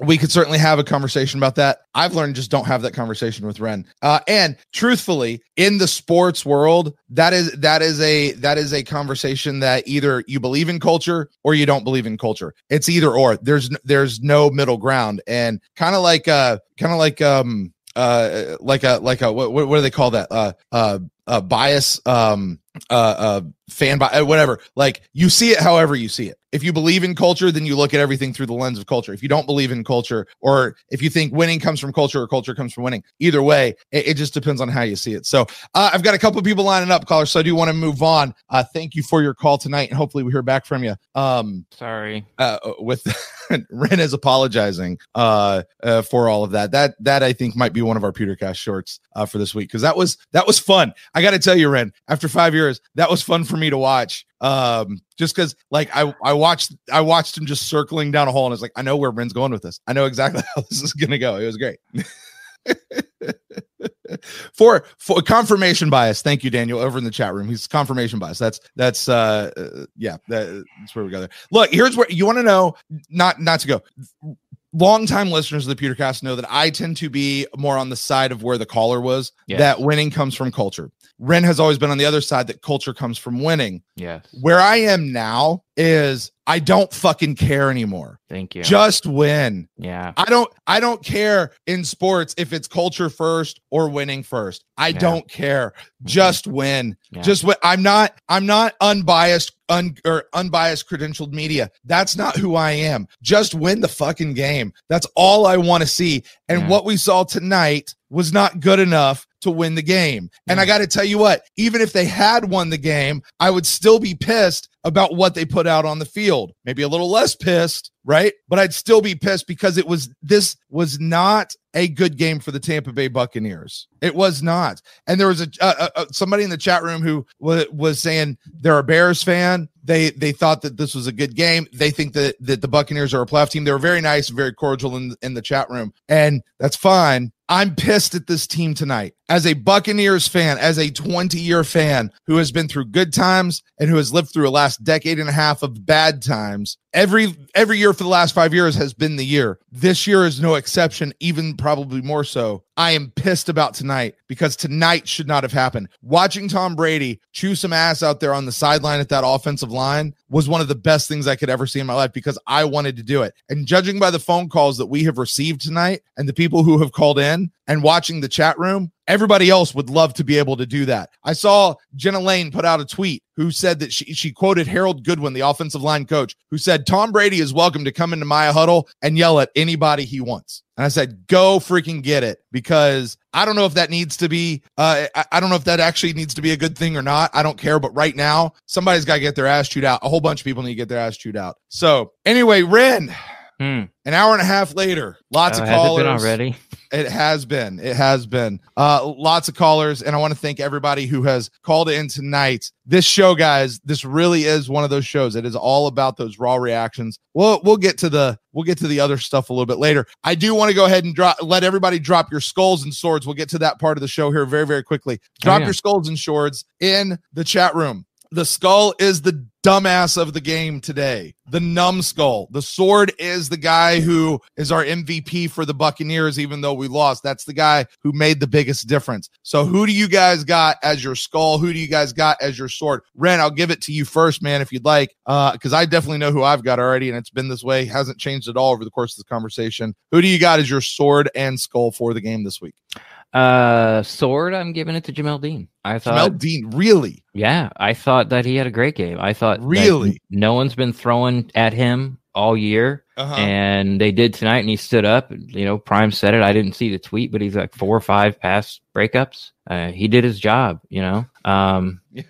we could certainly have a conversation about that. I've learned just don't have that conversation with Ren. Uh, and truthfully, in the sports world, that is that is a that is a conversation that either you believe in culture or you don't believe in culture. It's either or. There's there's no middle ground. And kind of like uh kind of like um uh like a like a what, what do they call that uh uh uh bias um uh uh fan by whatever. Like you see it however you see it. If you believe in culture then you look at everything through the lens of culture. If you don't believe in culture or if you think winning comes from culture or culture comes from winning. Either way it, it just depends on how you see it. So uh, i've got a couple people lining up callers so i do want to move on. Uh thank you for your call tonight and hopefully we hear back from you um Sorry. uh, with Ren is apologizing uh, uh, for all of that. That that I think might be one of our Pewtercast shorts uh, for this week because that was that was fun. I got to tell you, Ren, after five years, that was fun for me to watch. Um, just because like I I watched I watched him just circling down a hole and it's like I know where Ren's going with this. I know exactly how this is gonna go. It was great. for for confirmation bias thank you daniel over in the chat room he's confirmation bias that's that's uh, uh yeah that, that's where we go there look here's where you want to know not not to go longtime listeners of the pewtercast know that i tend to be more on the side of where the caller was Yes. that winning comes from culture ren has always been on the other side that culture comes from winning Yes. where i am now is i don't fucking care anymore Thank you. just win yeah. I don't I don't care in sports if it's culture first or winning first. I Yeah. don't care. Just win. Yeah. Just win. I'm not I'm not unbiased un, or unbiased credentialed media. That's not who I am. Just win the fucking game. That's all I want to see. And Yeah. what we saw tonight was not good enough to win the game. And I got to tell you what, even if they had won the game, I would still be pissed about what they put out on the field. Maybe a little less pissed, right? But I'd still be pissed because it was this was not a good game for the Tampa Bay Buccaneers. It was not. And there was a uh, uh, somebody in the chat room who was, was saying they're a Bears fan. They they thought that this was a good game. They think that that the Buccaneers are a playoff team. They were very nice very cordial in in the chat room, and that's fine. I'm pissed at this team tonight. As a Buccaneers fan, as a 20 year fan who has been through good times and who has lived through a last decade and a half of bad times, every every year for the last five years has been the year. This year is no exception, even probably more so. I am pissed about tonight because tonight should not have happened. Watching Tom Brady chew some ass out there on the sideline at that offensive line was one of the best things I could ever see in my life because I wanted to do it. And judging by the phone calls that we have received tonight and the people who have called in and watching the chat room, everybody else would love to be able to do that. I saw Jenna Laine put out a tweet who said that she, she quoted Harold Goodwin, the offensive line coach, who said, Tom Brady is welcome to come into my huddle and yell at anybody he wants. And I said, go freaking get it because I don't know if that needs to be, uh, I, I don't know if that actually needs to be a good thing or not. I don't care. But right now, somebody's got to get their ass chewed out. A whole bunch of people need to get their ass chewed out. So anyway, Ren, Hmm. an hour and a half later, lots Oh, of callers already? It has been. It has been. Uh, lots of callers, and I want to thank everybody who has called in tonight. This show, guys, this really is one of those shows. It is all about those raw reactions. We'll we'll get to the we'll get to the other stuff a little bit later. I do want to go ahead and drop let everybody drop your skulls and swords. We'll get to that part of the show here very very quickly. Drop yeah. your skulls and swords in the chat room. The skull is the dumbass of the game today. The numbskull. The sword is the guy who is our MVP for the Buccaneers, even though we lost. That's the guy who made the biggest difference. So, who do you guys got as your skull? Who do you guys got as your sword? Ren, I'll give it to you first, man, if you'd like, uh, because I definitely know who I've got already, and it's been this way, hasn't changed at all over the course of this conversation. Who do you got as your sword and skull for the game this week? Uh, sword. I'm giving it to Jamel Dean. I thought. Jamel Dean, really? Yeah, I thought that he had a great game. I thought Really? no one's been throwing at him all year, Uh-huh. and they did tonight. And he stood up. You know, Prime said it. I didn't see the tweet, but he's like four or five pass breakups. Uh, he did his job. You know. Um, Yeah.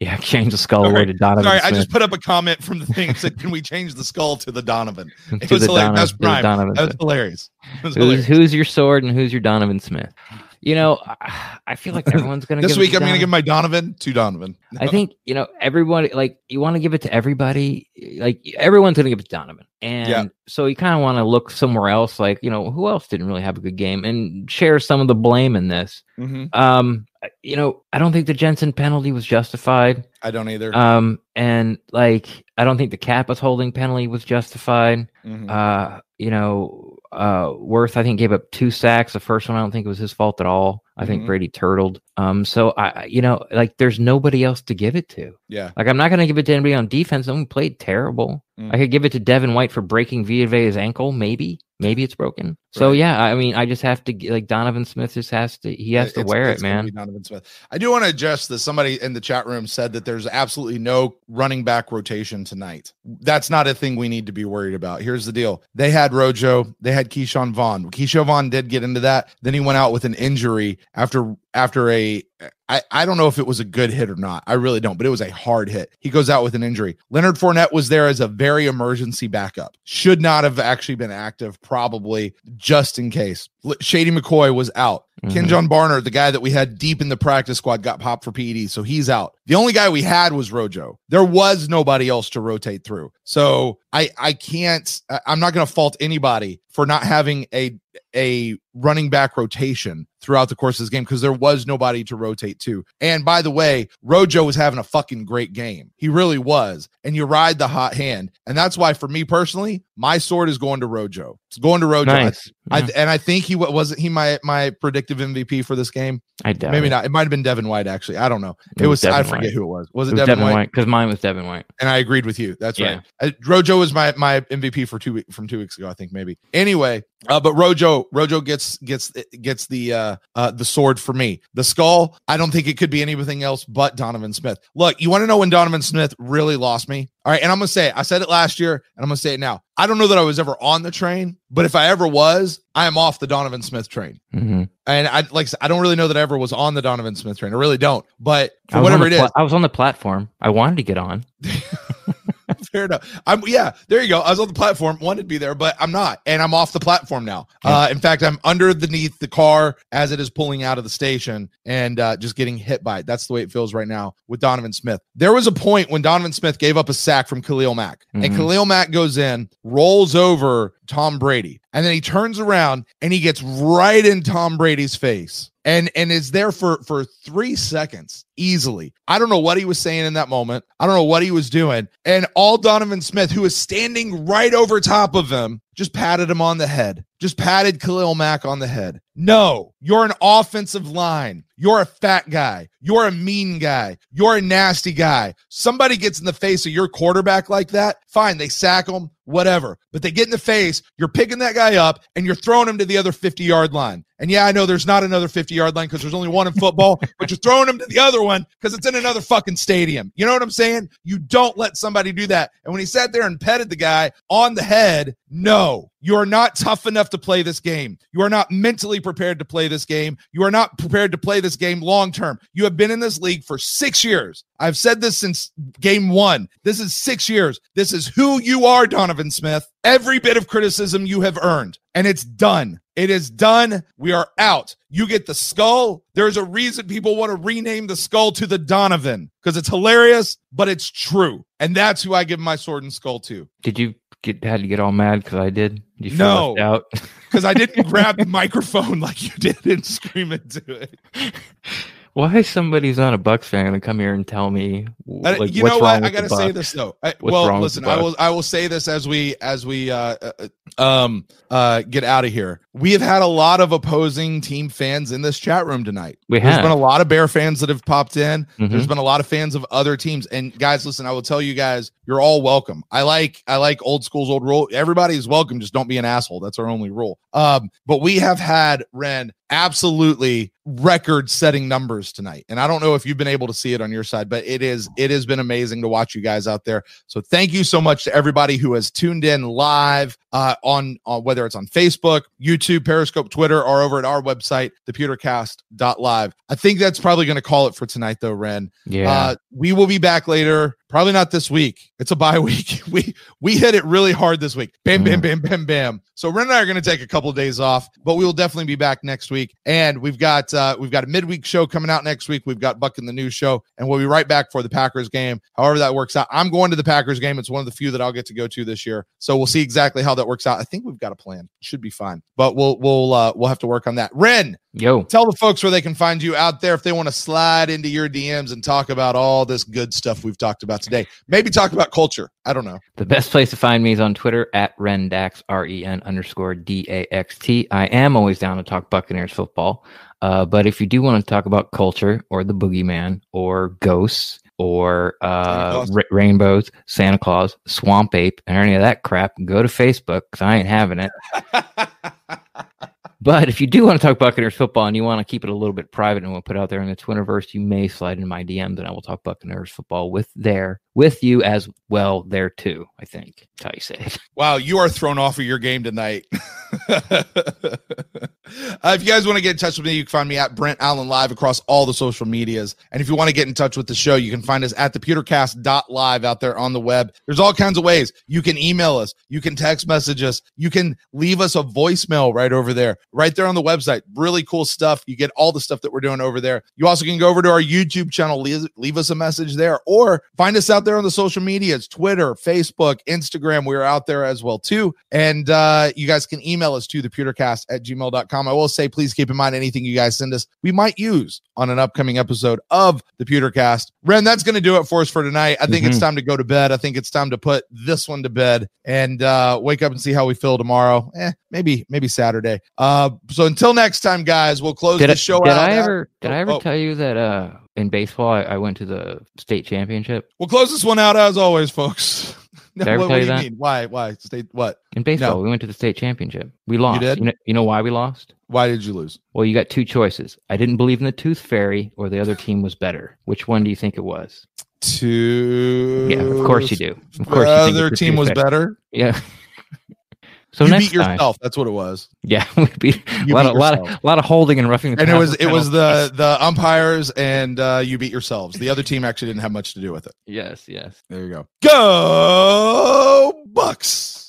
Yeah. Change the skull away to Donovan. Sorry, I just put up a comment from the thing that said, "Can we change the skull to the Donovan?" It To was hilarious. Donovan- That's prime. Donovan That was hilarious. Was Who's, hilarious. who's your sword and who's your Donovan Smith? You know, I, feel like everyone's gonna. This week, I'm going to give my Donovan to Donovan. I think you know everyone. Like you want to give it to everybody. Like everyone's going to give it to Donovan, and Yeah. so you kind of want to look somewhere else. Like you know who else didn't really have a good game, and share some of the blame in this. Mhm. Um, you know, I don't think the Jensen penalty was justified. I don't either. Um, and like I don't think the Cappa's holding penalty was justified. Mhm. Uh, you know, uh, Wirfs I think gave up two sacks. The first one I don't think it was his fault at all. I think Mhm. Brady turtled. Um, so I, you know, like there's nobody else to give it to. yeah. Like I'm not going to give it to anybody on defense. No one played terrible. Mm. I could give it to Devin White for breaking Villave's ankle. Maybe, maybe it's broken. So yeah, I mean, I just have to like Donovan Smith just has to. He has to It's- wear it's it, man. Donovan Smith. I do want to adjust this. Somebody in the chat room said that there's absolutely no running back rotation tonight. That's not a thing we need to be worried about. Here's the deal: they had Rojo, they had Ke'Shawn Vaughn. Ke'Shawn Vaughn did get into that. Then he went out with an injury after after a. I, I don't know if it was a good hit or not. I really don't, but it was a hard hit. He goes out with an injury. Leonard Fournette was there as a very emergency backup. Should not have actually been active, probably just in case. Shady McCoy was out. Ken Mhm. John Barner, the guy that we had deep in the practice squad, got popped for PED, so he's out. The only guy we had was Rojo. There was nobody else to rotate through. So I I can't. I- I'm not going to fault anybody for not having a a running back rotation throughout the course of this game because there was nobody to rotate to. And by the way, Rojo was having a fucking great game. He really was. And you ride the hot hand. And that's why, for me personally, my sword is going to Rojo. It's going to Rojo. Nice. I, Yeah. and I think he wasn't he my my predictive MVP for this game. I doubt Maybe it. not. It might have been Devin White actually. I don't know. It, was, was I Devin forget who it was. Was It it, was Devin, White? because mine was Devin White. And I agreed with you. That's Yeah. right. Uh, Rojo was my my MVP for two from two weeks ago. I think maybe. Anyway, uh, but Rojo Rojo gets gets gets the uh, uh the sword for me. The skull. I don't think it could be anything else but Donovan Smith. Look, you want to know when Donovan Smith really lost me? All right, and I'm gonna say it. I said it last year, and I'm gonna say it now. I don't know that I was ever on the train, but if I ever was, I am off the Donovan Smith train. hmm And I like I don't really know that I ever was on the Donovan Smith train. I really don't. But for whatever on it is, I was on the platform. I wanted to get on. fair enough. I'm yeah, there you go. I was on the platform, wanted to be there, but I'm not, and I'm off the platform now. Uh, in fact, I'm underneath the car as it is pulling out of the station and uh, just getting hit by it. That's the way it feels right now with Donovan Smith. There was a point when Donovan Smith gave up a sack from Khalil Mack, and Mhm. Khalil Mack goes in, rolls over Tom Brady. And then he turns around and he gets right in Tom Brady's face and and is there for for 3 seconds easily. I don't know what he was saying in that moment. I don't know what he was doing. And all Donovan Smith who was standing right over top of him just patted him on the head. Just patted Khalil Mack on the head. No, you're an offensive line. You're a fat guy. You're a mean guy. You're a nasty guy. Somebody gets in the face of your quarterback like that. Fine, they sack him, whatever. But they get in the face, you're picking that guy up and you're throwing him to the other 50 yard line. And yeah, I know there's not another 50 yard line because there's only one in football, but you're throwing him to the other one because it's in another fucking stadium. You know what I'm saying? You don't let somebody do that. And when he sat there and petted the guy on the head, no, you are not tough enough to play this game. You are not mentally prepared to play this game. You are not prepared to play this game long term. You have been in this league for six years. I've said this since game one. This is six years. This is who you are, Donovan Smith. Every bit of criticism you have earned, and it's done. It is done. We are out. You get the skull. There's a reason people want to rename the skull to the Donovan because it's hilarious, but it's true. And that's who I give my sword and skull to. Did you get had to get all mad because I did? You No. out? Because I didn't grab the microphone like you did and scream into it. Why somebody's not a Bucks fan gonna come here and tell me? Uh, like, you what's know wrong what? I gotta say this though. I, well, listen, I will. I will say this as we as we uh, uh, um uh get out of here. We have had a lot of opposing team fans in this chat room tonight. We There's have. been a lot of Bear fans that have popped in. There's Mhm. been a lot of fans of other teams. And guys, listen, I will tell you guys, you're all welcome. I like I like old school's old rule. Everybody's welcome. Just don't be an asshole. That's our only rule. Um, but we have had Ren absolutely record setting numbers tonight. And i don't know if you've been able to see it on your side but it is it has been amazing to watch you guys out there. So thank you so much to everybody who has tuned in live uh, on, on whether it's on facebook youtube periscope twitter or over at our website thepewtercast.live i think that's probably going to call it for tonight though ren. Yeah. uh, we will be back later probably not this week. It's a bye week. We we hit it really hard this week. Bam bam bam bam bam. So ren and i are going to take a couple of days off but we will definitely be back next week. And we've got uh we've got a midweek show coming out next week. We've got buck in the news show and we'll be right back for the packers game. However that works out i'm going to the packers game. It's one of the few that i'll get to go to this year. So we'll see exactly how that works out. I think we've got a plan. Should be fine. But we'll we'll uh we'll have to work on that. Ren Yo, tell the folks where they can find you out there if they want to slide into your DMs and talk about all this good stuff we've talked about today. Maybe talk about culture. I don't know. the best place to find me is on Twitter at Rendax, R E N underscore D A X T. I am always down to talk Buccaneers football. Uh, but if you do want to talk about culture or the boogeyman or ghosts or uh, ra- rainbows, Santa Claus, swamp ape, and any of that crap, go to Facebook because I ain't having it. But if you do want to talk Buccaneers football and you want to keep it a little bit private and we'll put out there in the Twitterverse, you may slide in my DMs and I will talk Buccaneers football with there with you as well there too. I think how you say it. Wow, you are thrown off of your game tonight. uh, if you guys want to get in touch with me, you can find me at Brent Allen Live across all the social medias. And if you want to get in touch with the show, you can find us at thepewtercast.live out there on the web. There's all kinds of ways. You can email us, you can text message us, you can leave us a voicemail right over there, right there on the website. Really cool stuff. You get all the stuff that we're doing over there. You also can go over to our YouTube channel, leave, leave us a message there, or find us out there on the social medias Twitter, Facebook, Instagram. We're out there as well, too. And uh, you guys can email us to thepewtercast at gmail.com. I will say, please keep in mind anything you guys send us, we might use on an upcoming episode of the Pewtercast. Ren, that's going to do it for us for tonight. I think it's Mhm. time to go to bed. I think it's time to put this one to bed and uh, wake up and see how we feel tomorrow. Eh, maybe, maybe Saturday. Uh, so until next time, guys, we'll close Did, the I, show did out. I ever did I ever oh. tell you that uh in baseball I, I went to the state championship? We'll close this one out as always, folks. No, Did I what, do you that? mean? Why? Why? State what? In baseball, No. we went to the state championship. We lost. did? You know, you know why we lost? Why did you lose? Well, you got two choices. I didn't believe in the tooth fairy, or the other team was better. Which one do you think it was? Two. Yeah, of course you do. Of course, you think other team was fairy. better. Yeah. So you beat time, yourself. That's what it was. yeah, we beat You a lot, beat of, lot of lot of holding and roughing. the And it was it was the the umpires and uh, you beat yourselves. The other team actually didn't have much to do with it. yes, yes. There you go. Go Bucks.